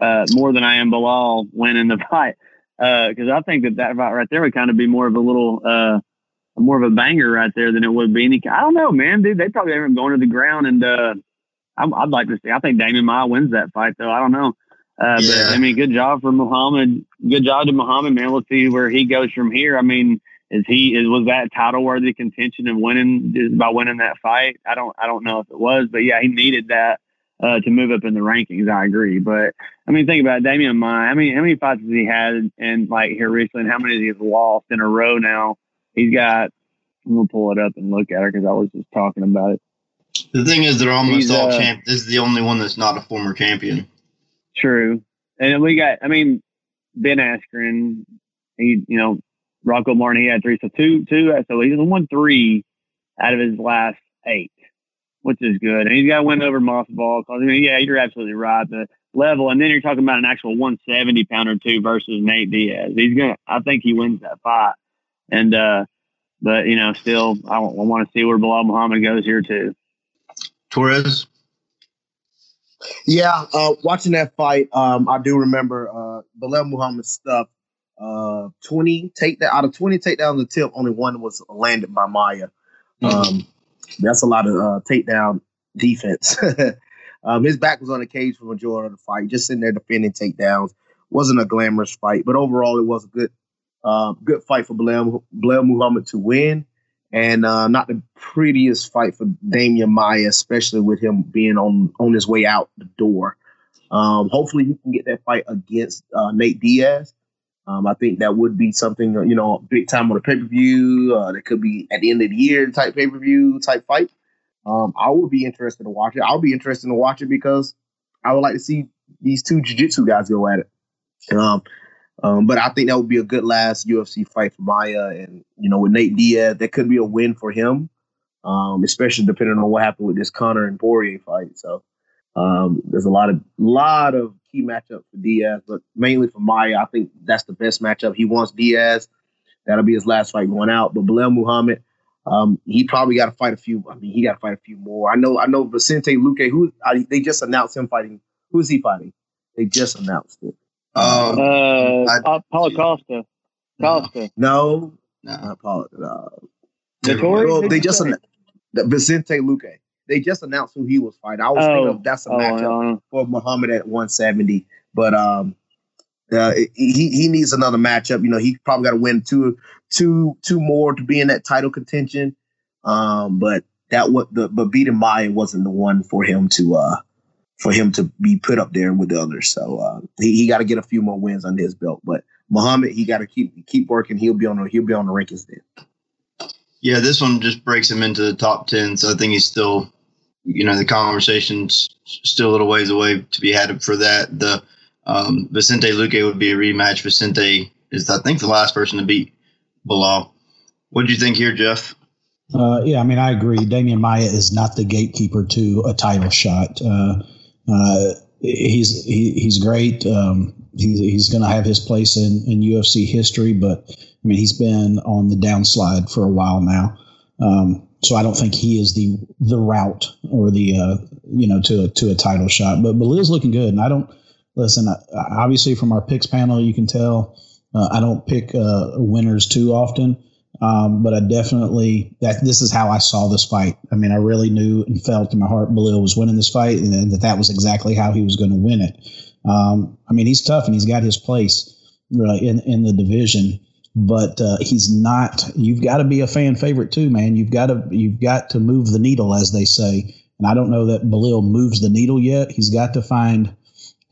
uh, more than I am Belal winning the fight because I think that that fight right there would kind of be more of a little uh, more of a banger right there than it would be any. I don't know, man, dude. They probably haven't going to the ground, and uh, I'm, I'd like to see. I think Demian Maia wins that fight, though. I don't know. Uh, Yeah. But I mean, good job for Muhammad. Good job to Muhammad, man. We'll see where he goes from here. I mean, is he is was that title worthy contention of winning just by winning that fight? I don't I don't know if it was, but yeah, he needed that uh, to move up in the rankings. I agree, but I mean, think about it, Demian Maia. I mean, how many fights has he had and like here recently, and how many has he lost in a row now? He's got. I'm gonna pull it up and look at her because I was just talking about it. The thing is, they're almost He's, all uh, champ. This is the only one that's not a former champion. True. And we got, I mean, Ben Askren, he, you know, Rocco Martin, he had three. So two, two, so he's won three out of his last eight, which is good. And he's got to win over Masvidal. Cause I mean, yeah, you're absolutely right. The level. And then you're talking about an actual 170 pounder too versus Nate Diaz. He's going to, I think he wins that fight. And, uh, but you know, still, I, I want to see where Belal Muhammad goes here too. Torrez. Yeah, uh, watching that fight, um, I do remember uh, Belal Muhammad stuff. Uh, twenty take that out of twenty takedowns, the tip only one was landed by Maia. Um, that's a lot of uh, takedown defense. um, his back was on the cage for the majority of the fight, just sitting there defending takedowns. wasn't a glamorous fight, but overall it was a good, uh, good fight for Belal, Belal Muhammad to win and uh, not the prettiest fight for Demian Maia, especially with him being on on his way out the door. Um, hopefully, he can get that fight against uh, Nate Diaz. Um, I think that would be something you know big time on a pay per view. Uh, that could be at the end of the year type pay per view type fight. Um, I would be interested to watch it. I'll be interested to watch it because I would like to see these two jiu jitsu guys go at it. Um, um, but I think that would be a good last UFC fight for Maia, and you know, with Nate Diaz, that could be a win for him, um, especially depending on what happened with this Conor and Poirier fight. So um, there's a lot of lot of key matchups for Diaz, but mainly for Maia, I think that's the best matchup. He wants Diaz. That'll be his last fight going out. But Belal Muhammad, um, he probably got to fight a few. I mean, he got to fight a few more. I know. I know. Vicente Luque, who I, they just announced him fighting. Who's he fighting? They just announced it. Um, Uh, I- Paulo Costa. Costa. No, no. not Paul. Uh, well, they just announced Vicente Luque. they just announced who he was fighting. I was Oh. thinking of that's a Oh, matchup uh, for Muhammad at 170, but um, uh, he he needs another matchup. You know, he probably got to win two two two more to be in that title contention. Um, but that what the but beating Maia wasn't the one for him to uh for him to be put up there with the others. So uh, he, he got to get a few more wins under his belt. But Muhammad, he got to keep keep working. He'll be on the he'll be on the rankings then. Yeah, this one just breaks him into the top 10. So I think he's still, you know, the conversation's still a little ways away to be had for that. The um, Vicente Luque would be a rematch. Vicente is, I think, the last person to beat Belal. What do you think here, Jeff? Uh, yeah, I mean, I agree. Demian Maia is not the gatekeeper to a title shot. Uh, uh, he's he, he's great. Um, he's he's going to have his place in, in UFC history, but I mean, he's been on the downslide for a while now. Um, so I don't think he is the the route or the uh, you know to a, to a title shot. But Belal's looking good, and I don't listen. Obviously, from our picks panel, you can tell uh, I don't pick uh, winners too often. Um, but I definitely that this is how I saw this fight. I mean, I really knew and felt in my heart Belal was winning this fight, and that that was exactly how he was going to win it. Um, I mean, he's tough and he's got his place uh, in in the division, but uh, he's not. You've got to be a fan favorite too, man. You've got to you've got to move the needle, as they say. And I don't know that Belal moves the needle yet. He's got to find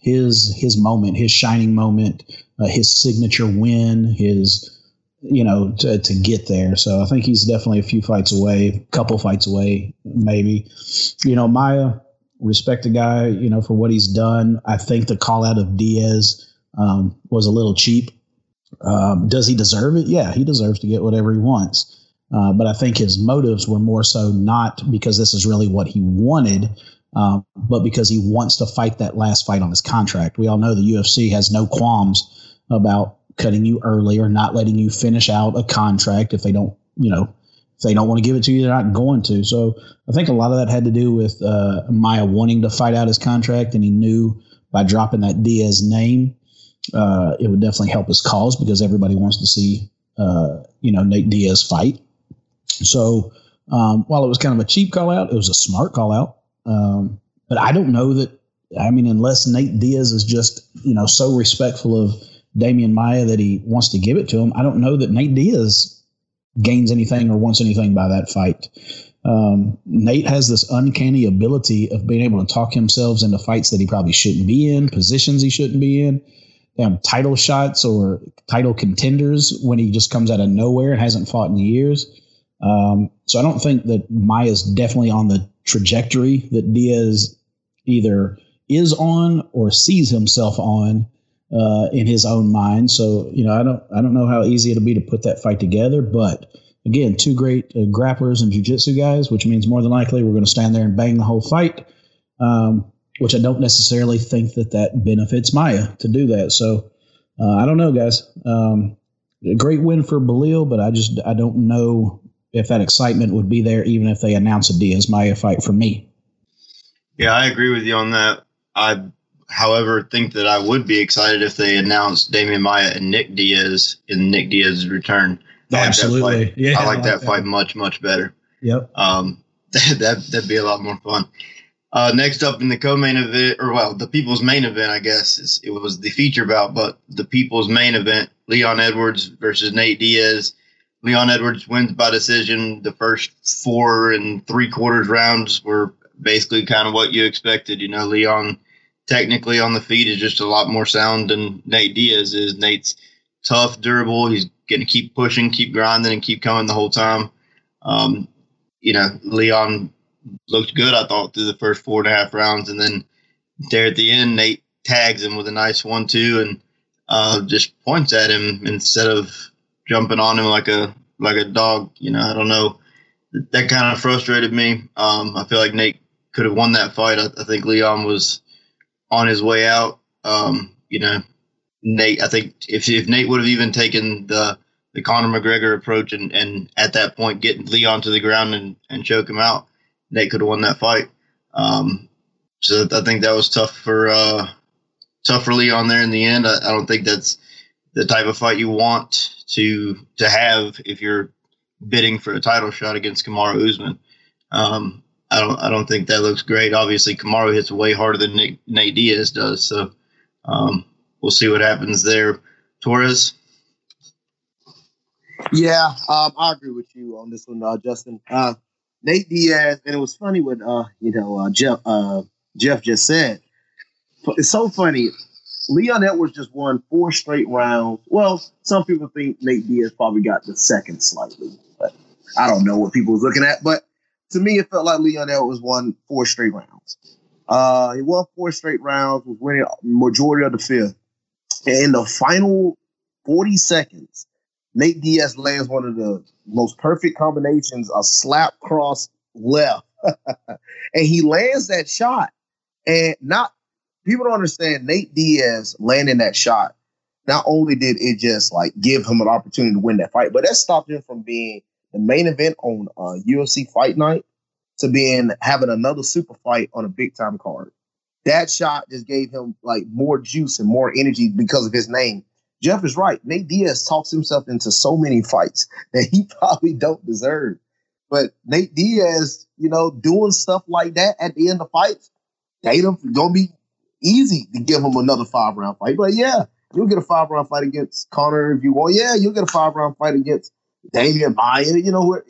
his his moment, his shining moment, uh, his signature win, his you know, to, to get there. So I think he's definitely a few fights away, couple fights away, maybe. You know, Maia, respect the guy, you know, for what he's done. I think the call out of Diaz um, was a little cheap. Um, does he deserve it? Yeah, he deserves to get whatever he wants. Uh, but I think his motives were more so not because this is really what he wanted, um, but because he wants to fight that last fight on his contract. We all know the UFC has no qualms about cutting you early or not letting you finish out a contract if they don't, you know, if they don't want to give it to you, they're not going to. So I think a lot of that had to do with uh, Maia wanting to fight out his contract, and he knew by dropping that Diaz name, uh, it would definitely help his cause because everybody wants to see, uh, you know, Nate Diaz fight. So um, while it was kind of a cheap call out, it was a smart call out. Um, but I don't know that. I mean, unless Nate Diaz is just you know so respectful of Demian Maia that he wants to give it to him, I don't know that Nate Diaz gains anything or wants anything by that fight. Um, Nate has this uncanny ability of being able to talk himself into fights that he probably shouldn't be in, positions he shouldn't be in, damn title shots or title contenders when he just comes out of nowhere and hasn't fought in years. Um, so I don't think that Maia's definitely on the trajectory that Diaz either is on or sees himself on uh, in his own mind. So you know, I don't I don't know how easy it'll be to put that fight together, but again, two great uh, grapplers and jujitsu guys, which means more than likely we're going to stand there and bang the whole fight. Um, which I don't necessarily think that that benefits Maia to do that. So uh, I don't know, guys. Um, a great win for Belal, but I just I don't know if that excitement would be there even if they announce a Diaz Maia fight for me. Yeah, I agree with you on that. I, however, think that I would be excited if they announced Demian Maia and Nick Diaz in Nick Diaz's return. I like that Absolutely, fight. yeah, I like that fight much, much better. Yep. Um, that, that that'd be a lot more fun. Uh, next up in the co-main event, or well, the people's main event, I guess is, it was the feature bout, but the people's main event: Leon Edwards versus Nate Diaz. Leon Edwards wins by decision. The first four and three quarters rounds were basically kind of what you expected. You know, Leon technically on the feet is just a lot more sound than Nate Diaz is. Nate's tough, durable. He's going to keep pushing, keep grinding, and keep coming the whole time. Um, you know, Leon looked good, I thought, through the first four and a half rounds. And then there at the end, Nate tags him with a nice one, two, and uh, just points at him instead of jumping on him like a like a dog. You know, I don't know. That kind of frustrated me. Um, I feel like Nate could have won that fight. I, I think Leon was on his way out. Um, you know, Nate. I think if if Nate would have even taken the the Conor McGregor approach and, and at that point get Leon to the ground and, and choke him out, Nate could have won that fight. Um, so I think that was tough for uh, tough for Leon there in the end. I, I don't think that's the type of fight you want to to have if you're bidding for a title shot against Kamaru Usman. Um, I don't I don't think that looks great. Obviously, Kamaru hits way harder than Nick, Nate Diaz does, so um, we'll see what happens there. Torrez. Yeah, um, I agree with you on this one, uh, Justin. Uh, Nate Diaz, and it was funny what uh, you know uh, Jeff uh, Jeff just said. It's so funny. Leon Edwards just won four straight rounds. Well, some people think Nate Diaz probably got the second slightly, but I don't know what people was looking at. But to me, it felt like Leon Edwards won four straight rounds. Uh, he won four straight rounds, was winning majority of the fifth. And in the final 40 seconds, Nate Diaz lands one of the most perfect combinations, a slap cross left. and he lands that shot. And not people don't understand Nate Diaz landing that shot. Not only did it just like give him an opportunity to win that fight, but that stopped him from being the main event on uh, UFC Fight Night to being having another super fight on a big time card. That shot just gave him like more juice and more energy because of his name. Jeff is right. Nate Diaz talks himself into so many fights that he probably don't deserve. But Nate Diaz, you know, doing stuff like that at the end of fights, Tatum gonna be easy to give him another five round fight. But yeah, you'll get a five round fight against Conor if you want. Yeah, you'll get a five round fight against Demian Maia. You know,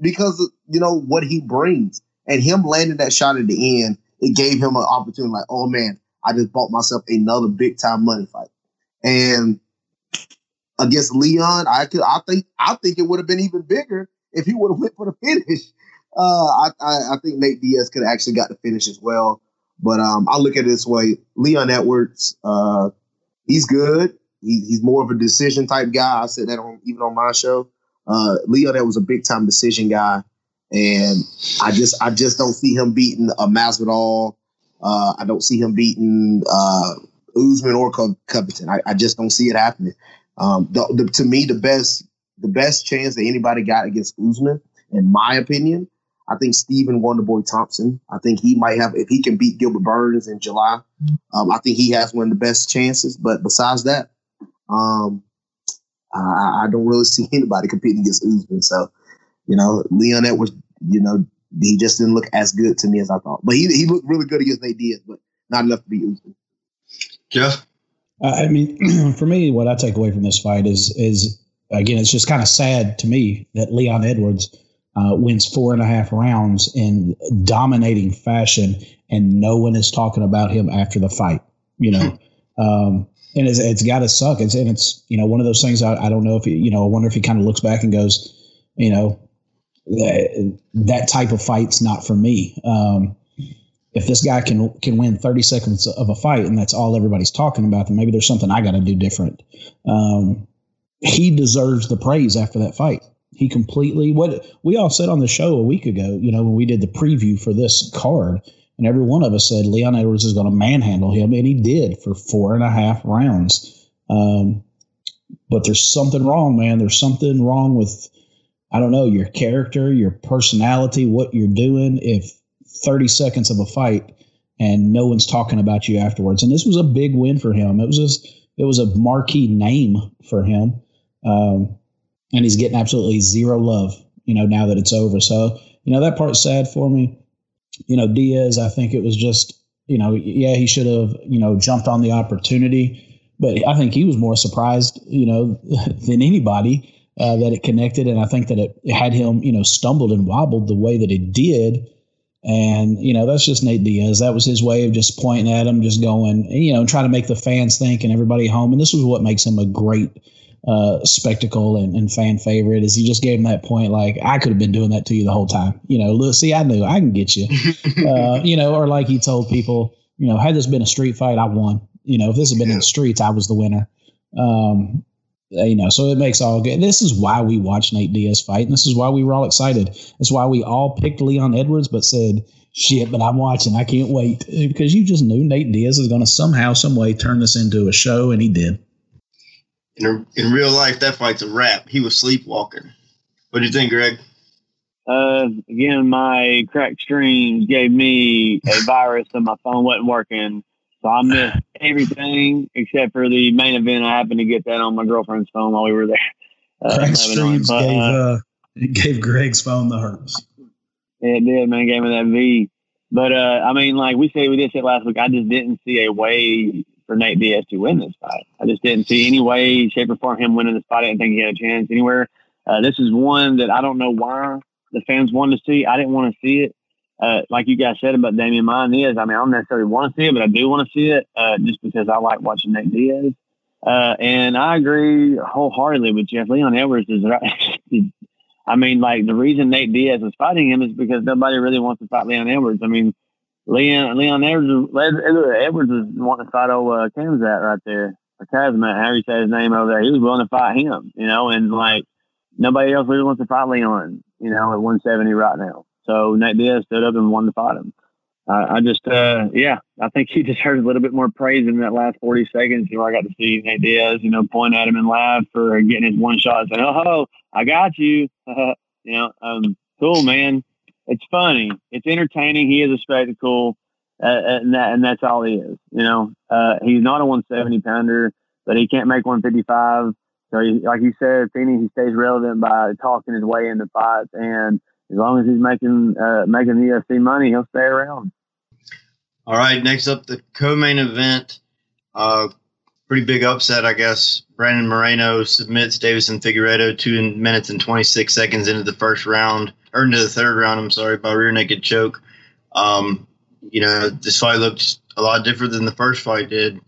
because you know what he brings and him landing that shot at the end, it gave him an opportunity. Like, oh man, I just bought myself another big time money fight. And against Leon, I could, I think, I think it would have been even bigger if he would have went for the finish. Uh, I, I, I think Nate Diaz could have actually got the finish as well. But um, I look at it this way: Leon Edwards, uh, he's good. He, he's more of a decision type guy. I said that on even on my show. Uh, Leon Edwards was a big time decision guy, and I just I just don't see him beating a Masvidal. Uh, I don't see him beating uh, Usman or Covington. I, I just don't see it happening. Um, the, the, to me, the best the best chance that anybody got against Usman, in my opinion, I think Stephen Wonderboy Thompson. I think he might have if he can beat Gilbert Burns in July. Um, I think he has one of the best chances. But besides that, um, I, I, don't really see anybody competing against Usman. So, you know, Leon Edwards, you know, he just didn't look as good to me as I thought. But he he looked really good against Nate Diaz, but not enough to beat Usman. Jeff. Uh, I mean, for me, what I take away from this fight is is again, it's just kind of sad to me that Leon Edwards uh, wins four and a half rounds in dominating fashion, and no one is talking about him after the fight. You know, um, and it's, it's got to suck. It's and it's you know one of those things. I, I don't know if he, you know. I wonder if he kind of looks back and goes, you know, that, that type of fight's not for me. Um, if this guy can can win 30 seconds of a fight and that's all everybody's talking about, then maybe there's something I got to do different. Um, he deserves the praise after that fight. He completely what we all said on the show a week ago, you know, when we did the preview for this card, and every one of us said Leon Edwards is going to manhandle him, and he did for four and a half rounds. Um, but there's something wrong, man. There's something wrong with, I don't know, your character, your personality, what you're doing. If 30 seconds of a fight and no one's talking about you afterwards, and this was a big win for him. It was just, it was a marquee name for him. Um, and he's getting absolutely zero love, you know, now that it's over. So, you know, that part's sad for me. You know, Diaz, I think it was just, you know, yeah, he should have, you know, jumped on the opportunity, but I think he was more surprised, you know, than anybody uh, that it connected. And I think that it, had him, you know, stumbled and wobbled the way that it did. And, you know, that's just Nate Diaz. That was his way of just pointing at him, just going, you know, trying to make the fans think and everybody home. And this was what makes him a great uh, spectacle and, and, fan favorite is he just gave him that point like I could have been doing that to you the whole time. You know, look, see, I knew I can get you. uh, you know, or like he told people, you know, had this been a street fight, I won. You know, if this had been yeah. in the streets, I was the winner. Um, you know, so it makes all good. This is why we watch Nate Diaz fight, and this is why we were all excited. That's why we all picked Leon Edwards, but said, "Shit!" But I'm watching. I can't wait because you just knew Nate Diaz is going to somehow, some way, turn this into a show, and he did in, in real life, that fight's a wrap. He was sleepwalking. What do you think, Greg? Uh, again, my cracked stream gave me a virus, and my phone wasn't working. So I missed everything except for the main event. I happened to get that on my girlfriend's phone while we were there. Uh, cracked streams but, gave uh, uh, gave Greg's phone the hurts. It did, man. Gave me that V. But uh, I mean, like we said, we did say last week. I just didn't see a way for Nate Diaz to win this fight. I just didn't see any way, shape, or form him winning this fight. I didn't think he had a chance anywhere. Uh, this is one that I don't know why the fans wanted to see. I didn't want to see it. Uh, like you guys said about Damian Mine Diaz, I mean, I don't necessarily want to see it, but I do want to see it uh, just because I like watching Nate Diaz. Uh, and I agree wholeheartedly with Jeff. Leon Edwards is right. I mean, like the reason Nate Diaz is fighting him is because nobody really wants to fight Leon Edwards. I mean, Leon Leon Edwards, Edwards is wanting to fight old uh, Khamzat right there, or Kazmat, however you say his name over there. He was willing to fight him, you know, and like nobody else really wants to fight Leon, you know, at 170 right now. So Nate Diaz stood up and wanted to fight him. Uh, I just, uh, yeah, I think he deserves a little bit more praise in that last 40 seconds where I got to see Nate Diaz, you know, point at him and laugh for getting his one shot and saying, oh, I got you. you know, um, cool, man it's funny, it's entertaining. He is a spectacle, uh, and that and that's all he is. You know, uh, he's not a 170 pounder, but he can't make 155. So, he, like you said, Finney, he stays relevant by talking his way into fights, and as long as he's making uh, making the UFC money, he'll stay around. All right, next up, the co-main event. Uh, pretty big upset, I guess. Brandon Moreno submits Deiveson Figueiredo two minutes and 26 seconds into the first round or into the third round. I'm sorry, by rear naked choke. Um, you know, this fight looked a lot different than the first fight did.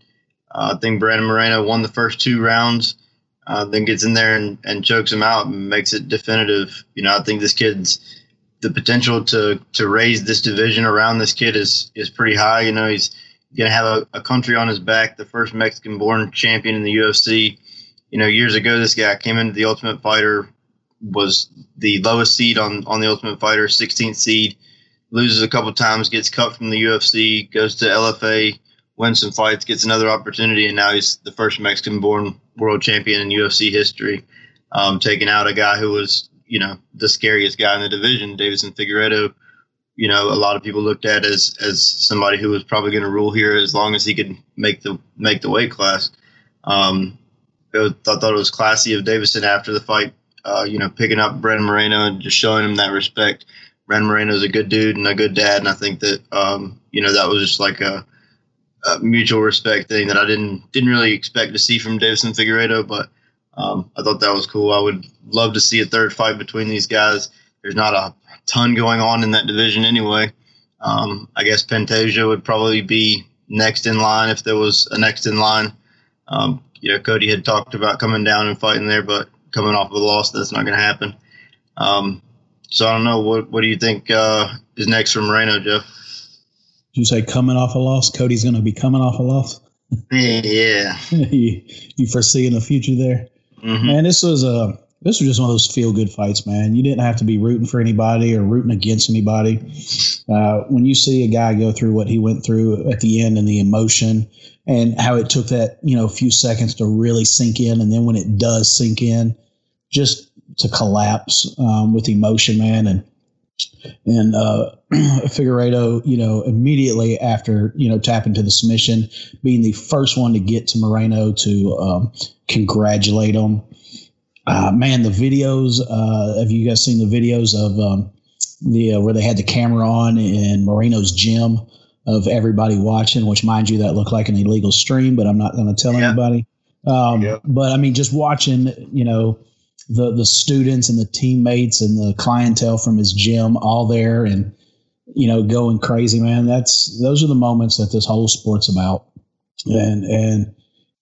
Uh, I think Brandon Moreno won the first two rounds, uh, then gets in there and, and chokes him out and makes it definitive. You know, I think this kid's the potential to to raise this division around this kid is is pretty high. You know, he's to have a, a country on his back, the first Mexican-born champion in the UFC. You know, years ago, this guy came into the Ultimate Fighter was the lowest seed on on the Ultimate Fighter, 16th seed. Loses a couple times, gets cut from the UFC, goes to LFA, wins some fights, gets another opportunity, and now he's the first Mexican-born world champion in UFC history, um, taking out a guy who was, you know, the scariest guy in the division, Deiveson Figueiredo. You know, a lot of people looked at as as somebody who was probably going to rule here as long as he could make the make the weight class. Um, I thought, it was classy of Deiveson after the fight uh, you know, picking up Brandon Moreno and just showing him that respect. Brandon Moreno is a good dude and a good dad, and I think that um, you know that was just like a, a, mutual respect thing that I didn't didn't really expect to see from Deiveson Figueiredo, but um, I thought that was cool. I would love to see a third fight between these guys. There's not a ton going on in that division anyway. Um, I guess Pantoja would probably be next in line if there was a next in line. Um, you know, Cody had talked about coming down and fighting there, but coming off of a loss, that's not going to happen. Um, so I don't know. What What do you think uh, is next for Moreno, Jeff? Did you say coming off a loss? Cody's going to be coming off a loss. yeah. you, you foresee in the future there, mm-hmm. man. This was a this was just one of those feel good fights, man. You didn't have to be rooting for anybody or rooting against anybody. Uh, when you see a guy go through what he went through at the end and the emotion and how it took that you know few seconds to really sink in, and then when it does sink in, just to collapse um, with emotion, man, and and uh, Figueiredo, you know, immediately after you know tapping to the submission, being the first one to get to Moreno to um, congratulate him. Uh, man, the videos. Uh, have you guys seen the videos of um, the uh, where they had the camera on in Moreno's gym? of everybody watching, which mind you, that looked like an illegal stream, but I'm not going to tell yeah. anybody. Um, yeah. But I mean, just watching, you know, the the students and the teammates and the clientele from his gym all there and you know going crazy, man. That's those are the moments that this whole sport's about. And and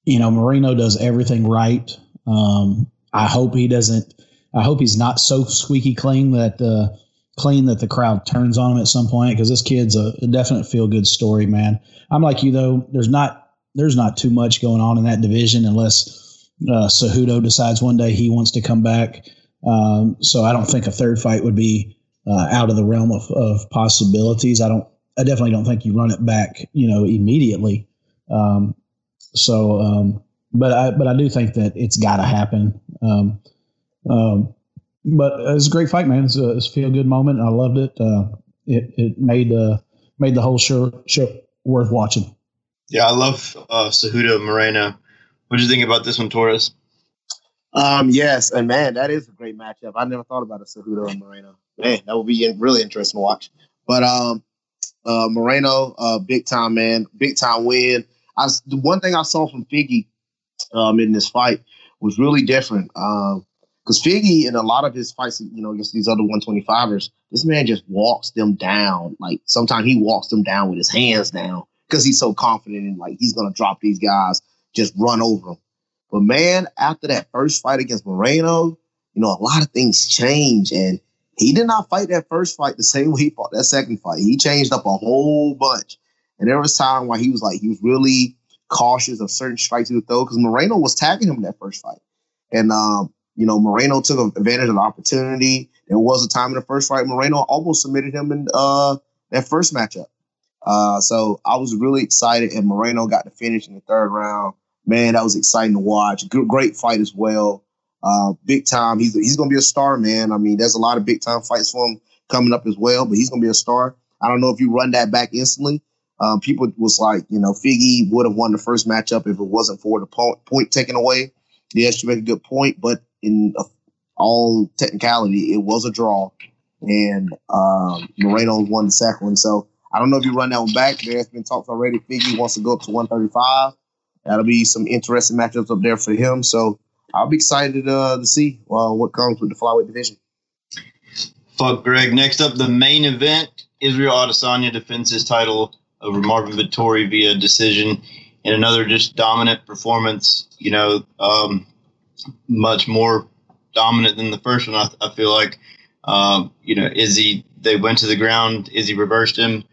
you know, Moreno does everything right. Um, I hope he doesn't. I hope he's not so squeaky clean that. Uh, clean that the crowd turns on him at some point because this kid's a, a definite feel good story, man. I'm like you though. There's not there's not too much going on in that division unless uh, Cejudo decides one day he wants to come back. Um, so I don't think a third fight would be uh, out of the realm of, of possibilities. I don't. I definitely don't think you run it back, you know, immediately. Um, so, um, but I but I do think that it's got to happen. Um, um, but it's a great fight, man. It's a, it's a feel good moment. I loved it. Uh, it it made uh, made the whole show show worth watching. Yeah, I love uh, Cejudo Moreno. What do you think about this one, Torrez? Um, yes, and man, that is a great matchup. I never thought about a Cejudo and Moreno. man, that would be really interesting to watch. But um, uh, Moreno, uh, big time man, big time win. I the one thing I saw from Figgy um, in this fight was really different. Um, because Figgy in a lot of his fights, you know, against these other 125ers, this man just walks them down. Like sometimes he walks them down with his hands down because he's so confident in like he's gonna drop these guys, just run over them. But man, after that first fight against Moreno, you know, a lot of things change. And he did not fight that first fight the same way he fought that second fight. He changed up a whole bunch. And there was time where he was like, he was really cautious of certain strikes he would throw because Moreno was tagging him in that first fight. And um, you know, Moreno took advantage of the opportunity. There was a time in the first fight Moreno almost submitted him in uh, that first matchup. Uh, so I was really excited, and Moreno got to finish in the third round. Man, that was exciting to watch. Great fight as well. Uh, big time. He's he's going to be a star, man. I mean, there's a lot of big time fights for him coming up as well, but he's going to be a star. I don't know if you run that back instantly. Um, people was like, you know, Figgy would have won the first matchup if it wasn't for the point, point taken away. Yes, you make a good point, but in all technicality, it was a draw, and um, Moreno won the second one. So I don't know if you run that one back. There's been talks already. Figgy wants to go up to 135. That'll be some interesting matchups up there for him. So I'll be excited uh, to see uh, what comes with the flyweight division. Fuck Greg. Next up, the main event: Israel Adesanya defends his title over Marvin Vettori via decision and another just dominant performance. You know, um, much more dominant than the first one. I, I feel like, um, you know, Izzy, they went to the ground. Izzy reversed him.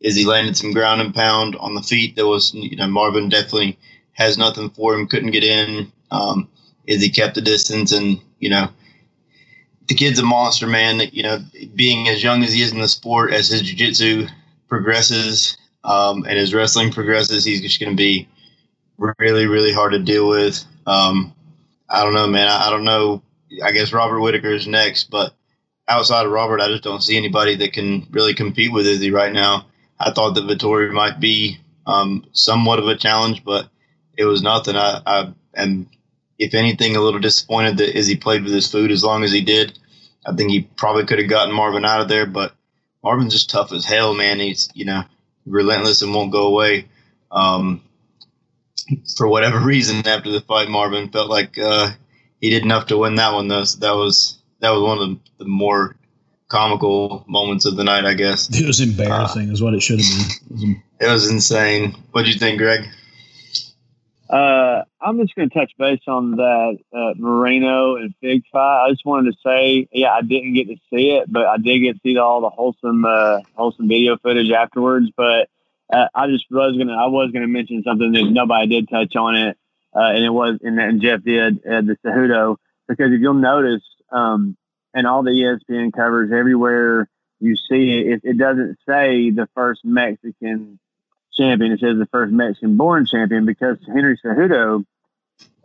Izzy landed some ground and pound on the feet. There was, you know, Marvin definitely has nothing for him, couldn't get in. Um, Izzy kept the distance, and, you know, the kid's a monster, man. You know, being as young as he is in the sport, as his jiu-jitsu progresses um, and as wrestling progresses, he's just going to be really, really hard to deal with. Um, I don't know, man. I, I don't know. I guess Robert Whitaker is next, but outside of Robert, I just don't see anybody that can really compete with Izzy right now. I thought that Vettori might be um, somewhat of a challenge, but it was nothing. I, I am, if anything, a little disappointed that Izzy played with his food as long as he did. I think he probably could have gotten Marvin out of there, but Marvin's just tough as hell, man. He's you know relentless and won't go away. Um, for whatever reason after the fight, Marvin felt like uh, he did enough to win that one. Though so that was that was one of the more comical moments of the night, I guess. It was embarrassing, uh, is what it should have been. It was, it was insane. What do you think, Greg? Uh, I'm just going to touch base on that uh, Moreno and Fig fight. I just wanted to say, yeah, I didn't get to see it, but I did get to see all the wholesome, uh, wholesome video footage afterwards. But uh, I just was gonna I was gonna mention something that nobody did touch on it, uh, and it was and, and Jeff did the Cejudo because if you'll notice, um, and all the ESPN covers everywhere you see it, it, it doesn't say the first Mexican champion. It says the first Mexican born champion because Henry Cejudo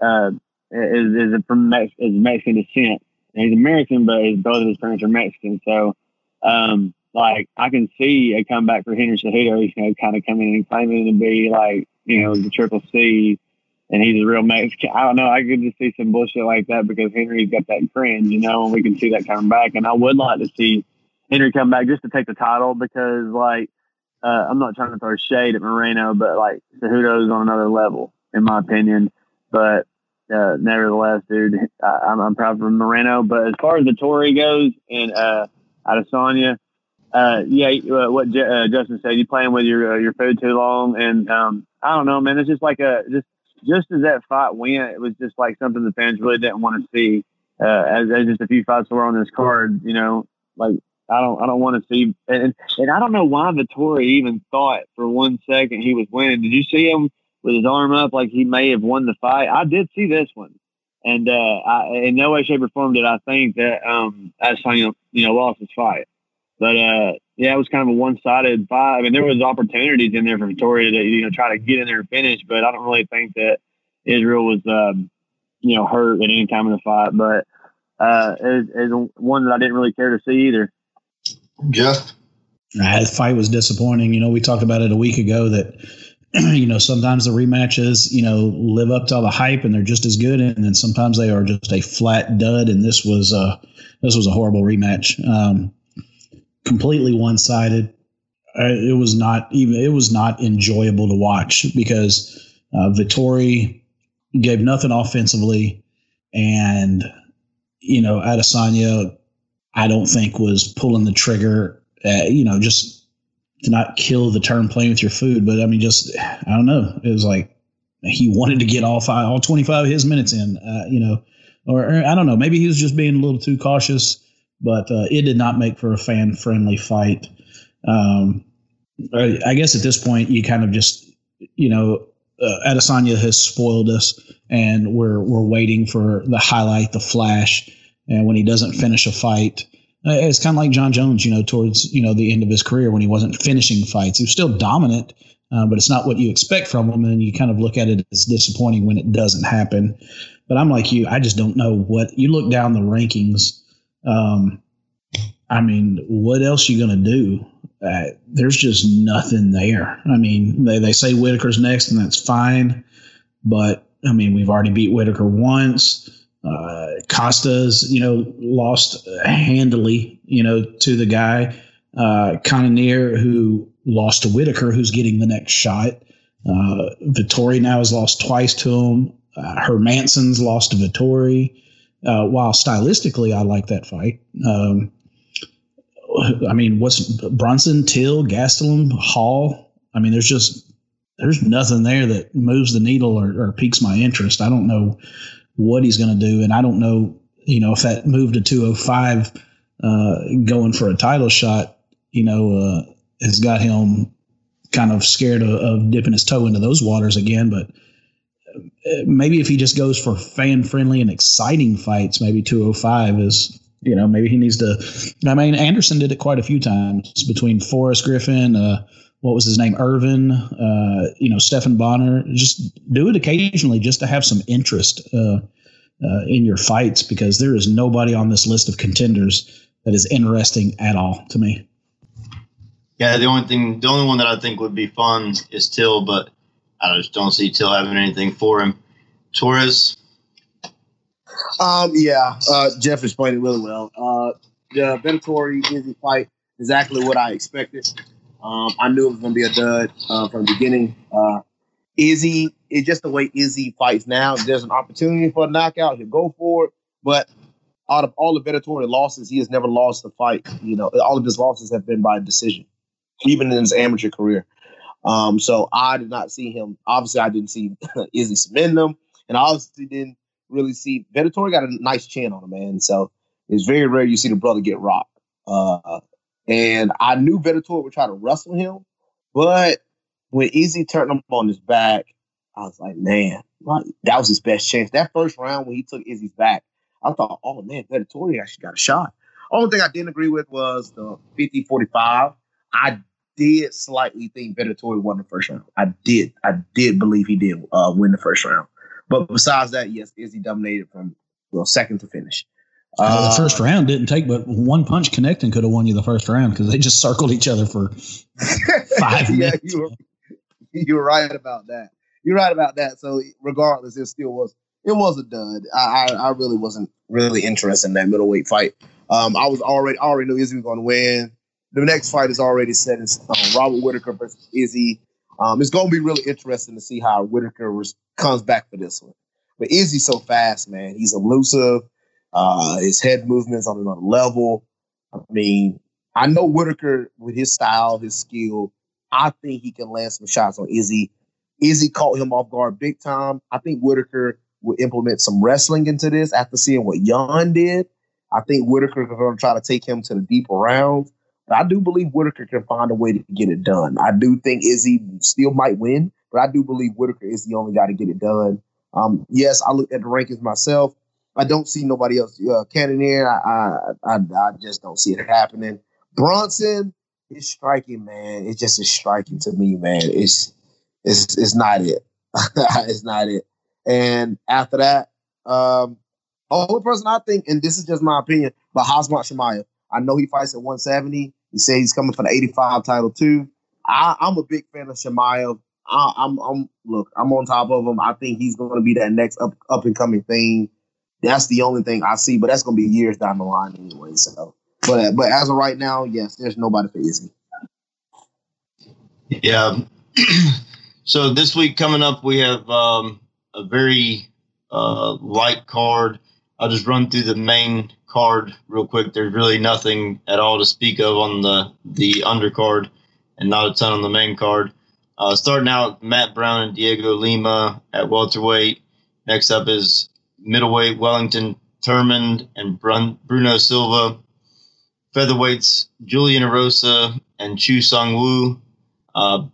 uh, is is from Mex- is Mexican descent. And he's American, but his, both of his parents are Mexican. So um, like I can see a comeback for Henry Cejudo, you know, kind of coming in and claiming to be like, you know, the triple C and he's a real Mexican. I don't know. I could just see some bullshit like that because Henry's got that cringe, you know, and we can see that coming back. And I would like to see Henry come back just to take the title because, like, uh, I'm not trying to throw shade at Moreno, but like Cejudo's on another level, in my opinion. But uh, nevertheless, dude, I, I'm, I'm proud for Moreno. But as far as Vettori goes and uh, Adesanya, uh, yeah, uh, what J- uh, Justin said, you playing with your uh, your food too long, and um, I don't know, man. It's just like a just just as that fight went, it was just like something the fans really didn't want to see. Uh, as, as just a few fights were on this card, you know, like I don't I don't want to see, and and I don't know why Vettori even thought for one second he was winning. Did you see him with his arm up like he may have won the fight? I did see this one. And uh, I, in no way, shape, or form did I think that um, Adesanya, you know, lost his fight. But uh, yeah, it was kind of a one-sided fight. I mean, there was opportunities in there for Vettori to you know try to get in there and finish, but I don't really think that Israel was um, you know hurt at any time in the fight. But uh, it, it's one that I didn't really care to see either. Jeff, nah, the fight was disappointing. You know, we talked about it a week ago that you know sometimes the rematches you know live up to all the hype and they're just as good, and then sometimes they are just a flat dud. And this was a, this was a horrible rematch. Um, completely one sided. It was not even it was not enjoyable to watch because uh, Vettori gave nothing offensively, and you know Adesanya, I don't think was pulling the trigger. Uh, you know, just to not kill the term playing with your food, but I mean, just I don't know. It was like he wanted to get all five, all twenty five of his minutes in. Uh, you know, or, or, I don't know. Maybe he was just being a little too cautious, but uh, it did not make for a fan friendly fight. Um, I, I guess at this point, you kind of just you know uh, Adesanya has spoiled us, and we're we're waiting for the highlight, the flash, and when he doesn't finish a fight, uh, it's kind of like Jon Jones, you know, towards you know the end of his career when he wasn't finishing fights. He was still dominant, uh, but it's not what you expect from him, and you kind of look at it as disappointing when it doesn't happen. But I'm like you, I just don't know what you look down the rankings. Um, I mean, what else you going to do? Uh, there's just nothing there. I mean, they, they say Whittaker's next, and that's fine. But I mean, we've already beat Whittaker once. Uh, Costa's, you know, lost handily, you know, to the guy. Uh, Cannonier, who lost to Whittaker, who's getting the next shot. Uh, Vettori now has lost twice to him. Uh, Hermansson's lost to Vettori. Uh, while stylistically, I like that fight. Um, I mean, what's Brunson, Till, Gastelum, Hall? I mean, there's just there's nothing there that moves the needle or, or piques my interest. I don't know what he's going to do, and I don't know, you know, if that move to 205 uh, going for a title shot, you know, uh, has got him kind of scared of, of, dipping his toe into those waters again. But uh, maybe if he just goes for fan friendly and exciting fights, maybe 205 is you know, maybe he needs to. I mean, Anderson did it quite a few times between Forrest Griffin, uh, what was his name, Irvin, uh, you know, Stephan Bonnar. Just do it occasionally, just to have some interest uh, uh, in your fights, because there is nobody on this list of contenders that is interesting at all to me. Yeah, the only thing, the only one that I think would be fun is Till, but I just don't see Till having anything for him. Torrez, um, yeah, uh, Jeff explained it really well. Uh, the Vettori Izzy fight exactly what I expected. Um, I knew it was going to be a dud uh, from the beginning. Uh, Izzy, it's just the way Izzy fights now. There's an opportunity for a knockout. He'll go for it. But out of all the Vettori losses, he has never lost a fight. You know, all of his losses have been by decision, even in his amateur career. Um, so I did not see him. Obviously, I didn't see Izzy submitting them, and I obviously didn't really see Vettori got a nice chin on him, man. So it's very rare you see the brother get rocked. Uh, and I knew Vettori would try to wrestle him, but when Izzy turned him on his back, I was like, man, that was his best chance. That first round when he took Izzy's back, I thought, oh man, Vettori actually got a shot. Only thing I didn't agree with was the 50 45. I did slightly think Vettori won the first round. I did. I did believe he did uh, win the first round. But besides that, yes, Izzy dominated from well second to finish. Uh, the first round didn't take but one punch connecting could have won you the first round because they just circled each other for five yeah, minutes. You were, you were right about that. You're right about that. So regardless, it still was it was a dud. I, I, I really wasn't really interested in that middleweight fight. Um, I was already I already knew Izzy was going to win. The next fight is already set. Um, Robert Whittaker versus Izzy. Um, it's going to be really interesting to see how Whittaker was, comes back for this one. But Izzy so fast, man. He's elusive. Uh, his head movements on another level. I mean, I know Whittaker with his style, his skill. I think he can land some shots on Izzy. Izzy caught him off guard big time. I think Whittaker will implement some wrestling into this after seeing what Yan did. I think Whittaker is going to try to take him to the deeper rounds. But I do believe Whittaker can find a way to get it done. I do think Izzy still might win, but I do believe Whittaker is the only guy to get it done. Um, yes, I looked at the rankings myself. I don't see nobody else uh, Cannonier. I, I, I I just don't see it happening. Brunson is striking, man. It just is striking to me, man. It's it's it's not it. it's not it. And after that, um, only person I think, and this is just my opinion, but Khamzat Chimaev. I know he fights at 170. He says he's coming for the 85 title too. I, am a big fan of Chimaev. I, am I'm, I'm look, I'm on top of him. I think he's going to be that next up up and coming thing. That's the only thing I see, but that's to be years down the line anyway. So But but as of right now, yes, there's nobody for Izzy. Yeah. so this week coming up, we have um, a very uh, light card. I'll just run through the main card real quick. There's really nothing at all to speak of on the the undercard, and not a ton on the main card. Uh, starting out, Matt Brown and Diego Lima at welterweight. Next up is middleweight Wellington Turman and Brun- Bruno Silva. Featherweights Julian Erosa and Chu Sung Woo. Uh,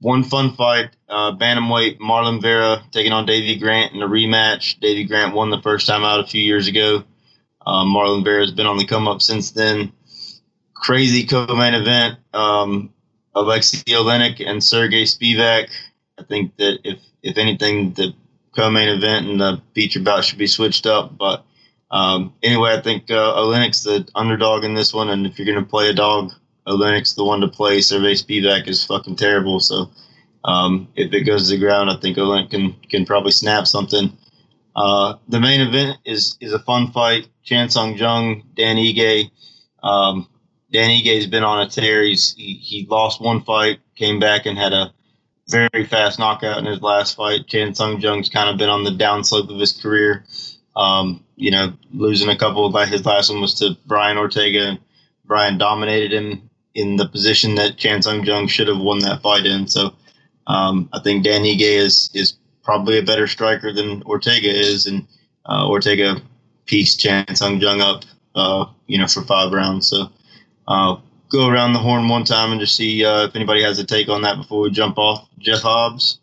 one fun fight, uh, bantamweight Marlon Vera taking on Davy Grant in a rematch. Davy Grant won the first time out a few years ago. Um, Marlon Vera has been on the come up since then. Crazy co-main event. Um, Alexei Oleinik and Sergey Spivak. I think that if if anything, the co-main event and the feature bout should be switched up. But um, anyway, I think uh, Oleinik's the underdog in this one, and if you're going to play a dog, Oleinik's the one to play. Sergey Spivak is fucking terrible. So um, if it goes to the ground, I think Oleinik can can probably snap something. Uh, the main event is is a fun fight. Chan Sung Jung, Dan Ige. Um, Dan Ige's been on a tear. He's he, he lost one fight, came back and had a very fast knockout in his last fight. Chan Sung Jung's kind of been on the downslope of his career. Um, you know, losing a couple like his last one was to Brian Ortega. Brian dominated him in the position that Chan Sung Jung should have won that fight in. So um, I think Dan Ige is is probably a better striker than Ortega is, and uh, Ortega pieced Chan Sung Jung up, uh, you know, for five rounds. So uh, go around the horn one time and just see uh, if anybody has a take on that before we jump off. Jeff Hobbs.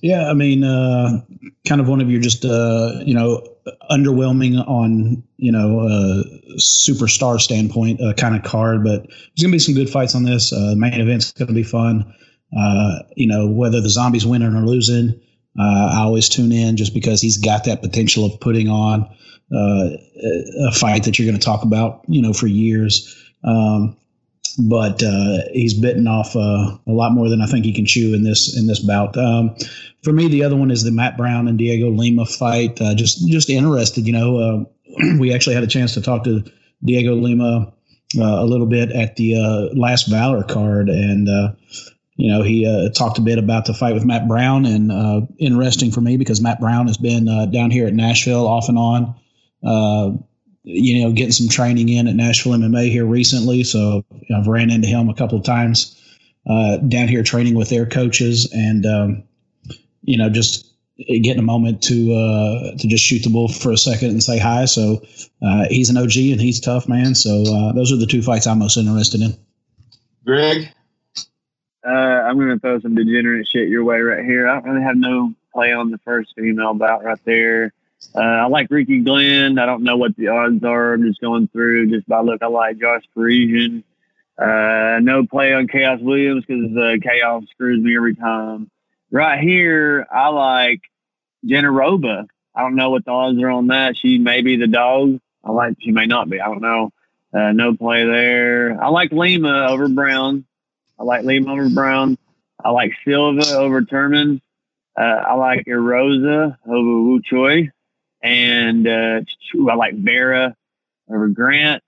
Yeah, I mean, uh, kind of one of your just uh, you know underwhelming on you know uh, superstar standpoint uh, kind of card, but there's gonna be some good fights on this. Uh, main event's gonna be fun. Uh, you know whether the zombies winning or losing, I always tune in just because he's got that potential of putting on uh, a fight that you're to talk about, you know, for years. Um, but uh, he's bitten off uh, a lot more than I think he can chew in this in this bout. Um, for me, the other one is the Matt Brown and Diego Lima fight. Uh, just just interested, you know. Uh, we actually had a chance to talk to Diego Lima uh, a little bit at the uh, last Valor card, and you know he talked a bit about the fight with Matt Brown, and interesting for me because Matt Brown has been down here at Nashville off and on you know, getting some training in at Nashville MMA here recently. So I've ran into him a couple of times uh, down here training with their coaches, and um, you know, just getting a moment to uh, to just shoot the bull for a second and say hi. So uh, he's an OG and he's tough, man. So uh, those are the two fights I'm most interested in. Greg, uh, I'm going to throw some degenerate shit your way right here. I don't really have no play on the first female bout right there. Uh, I like Ricky Glenn. I don't know what the odds are. I'm just going through just by look. I like Josh Parisian. Uh, no play on Khaos Williams because uh, Khaos screws me every time. Right here, I like Jenna Roba. I don't know what the odds are on that. She may be the dog. I like. She may not be. I don't know. Uh, no play there. I like Lima over Brown. I like Lima over Brown. I like Silva over Turman. Uh, I like Erosa over Wu Choi and uh, I like Vera over Grant.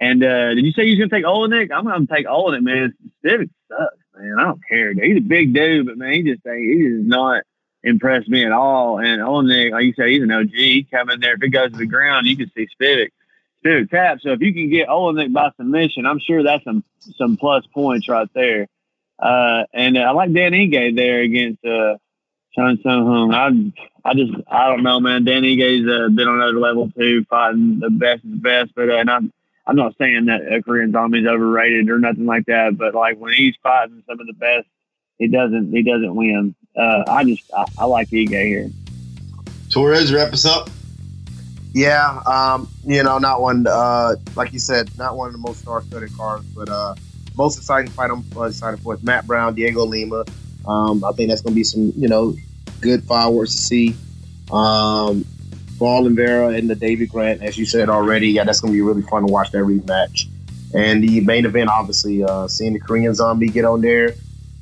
And uh, did you say you was gonna take Oleinik? I'm gonna take Oleinik, man. Spivak sucks, man. I don't care. He's a big dude, but man, he just ain't. he does not impress me at all. And Oleinik, like you said, he's an OG. He come in there. If it goes to the ground, you can see Spivak. Spivak tap. So if you can get Oleinik by submission, I'm sure that's some some plus points right there. Uh, and I like Dan Ige there against uh, Sean Hung. I I just I don't know, man. Danny Ige's uh, been on another level too, fighting the best of the best. But uh, and I'm I'm not saying that a Korean Zombie's overrated or nothing like that. But like when he's fighting some of the best, he doesn't he doesn't win. Uh, I just I, I like Ige here. Torrez, wrap us up. Yeah, um, you know, not one uh, like you said, not one of the most star-studded cards, but uh, most exciting fight I'm uh, excited for is Matt Brown, Diego Lima. Um, I think that's going to be some, you know, good fireworks to see. Um, Ball and Vera and the David Grant, as you said already, yeah, that's going to be really fun to watch that rematch. And the main event, obviously, uh, seeing the Korean Zombie get on there.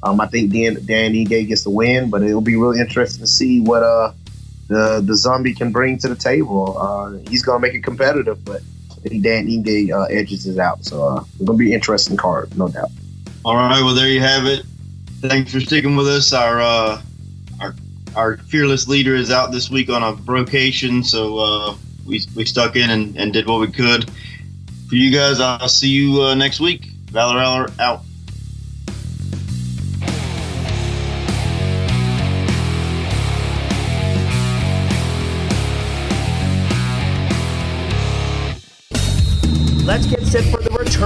Um, I think Dan, Dan Ige gets the win, but it'll be really interesting to see what uh, the the Zombie can bring to the table. Uh, he's going to make it competitive, but Dan Ige uh, edges is out. So uh, it's gonna be an interesting card, no doubt. All right, well there you have it. Thanks for sticking with us. Our uh, our our fearless leader is out this week on a vocation, so uh, we we stuck in and, and did what we could. For you guys, I'll see you uh, next week. Valor out.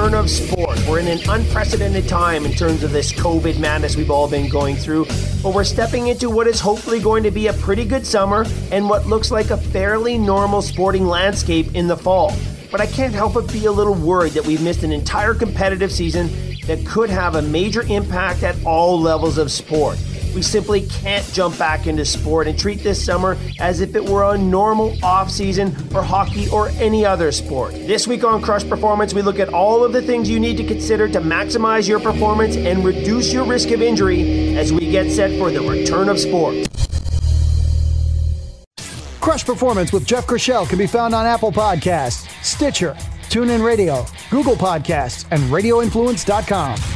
Return of sport. We're in an unprecedented time in terms of this COVID madness we've all been going through, but we're stepping into what is hopefully going to be a pretty good summer and what looks like a fairly normal sporting landscape in the fall. But I can't help but be a little worried that we've missed an entire competitive season that could have a major impact at all levels of sport. We simply can't jump back into sport and treat this summer as if it were a normal off season for hockey or any other sport. This week on Crush Performance, we look at all of the things you need to consider to maximize your performance and reduce your risk of injury as we get set for the return of sport. Crush Performance with Jeff Chrishell can be found on Apple Podcasts, Stitcher, TuneIn Radio, Google Podcasts, and RadioInfluence.com.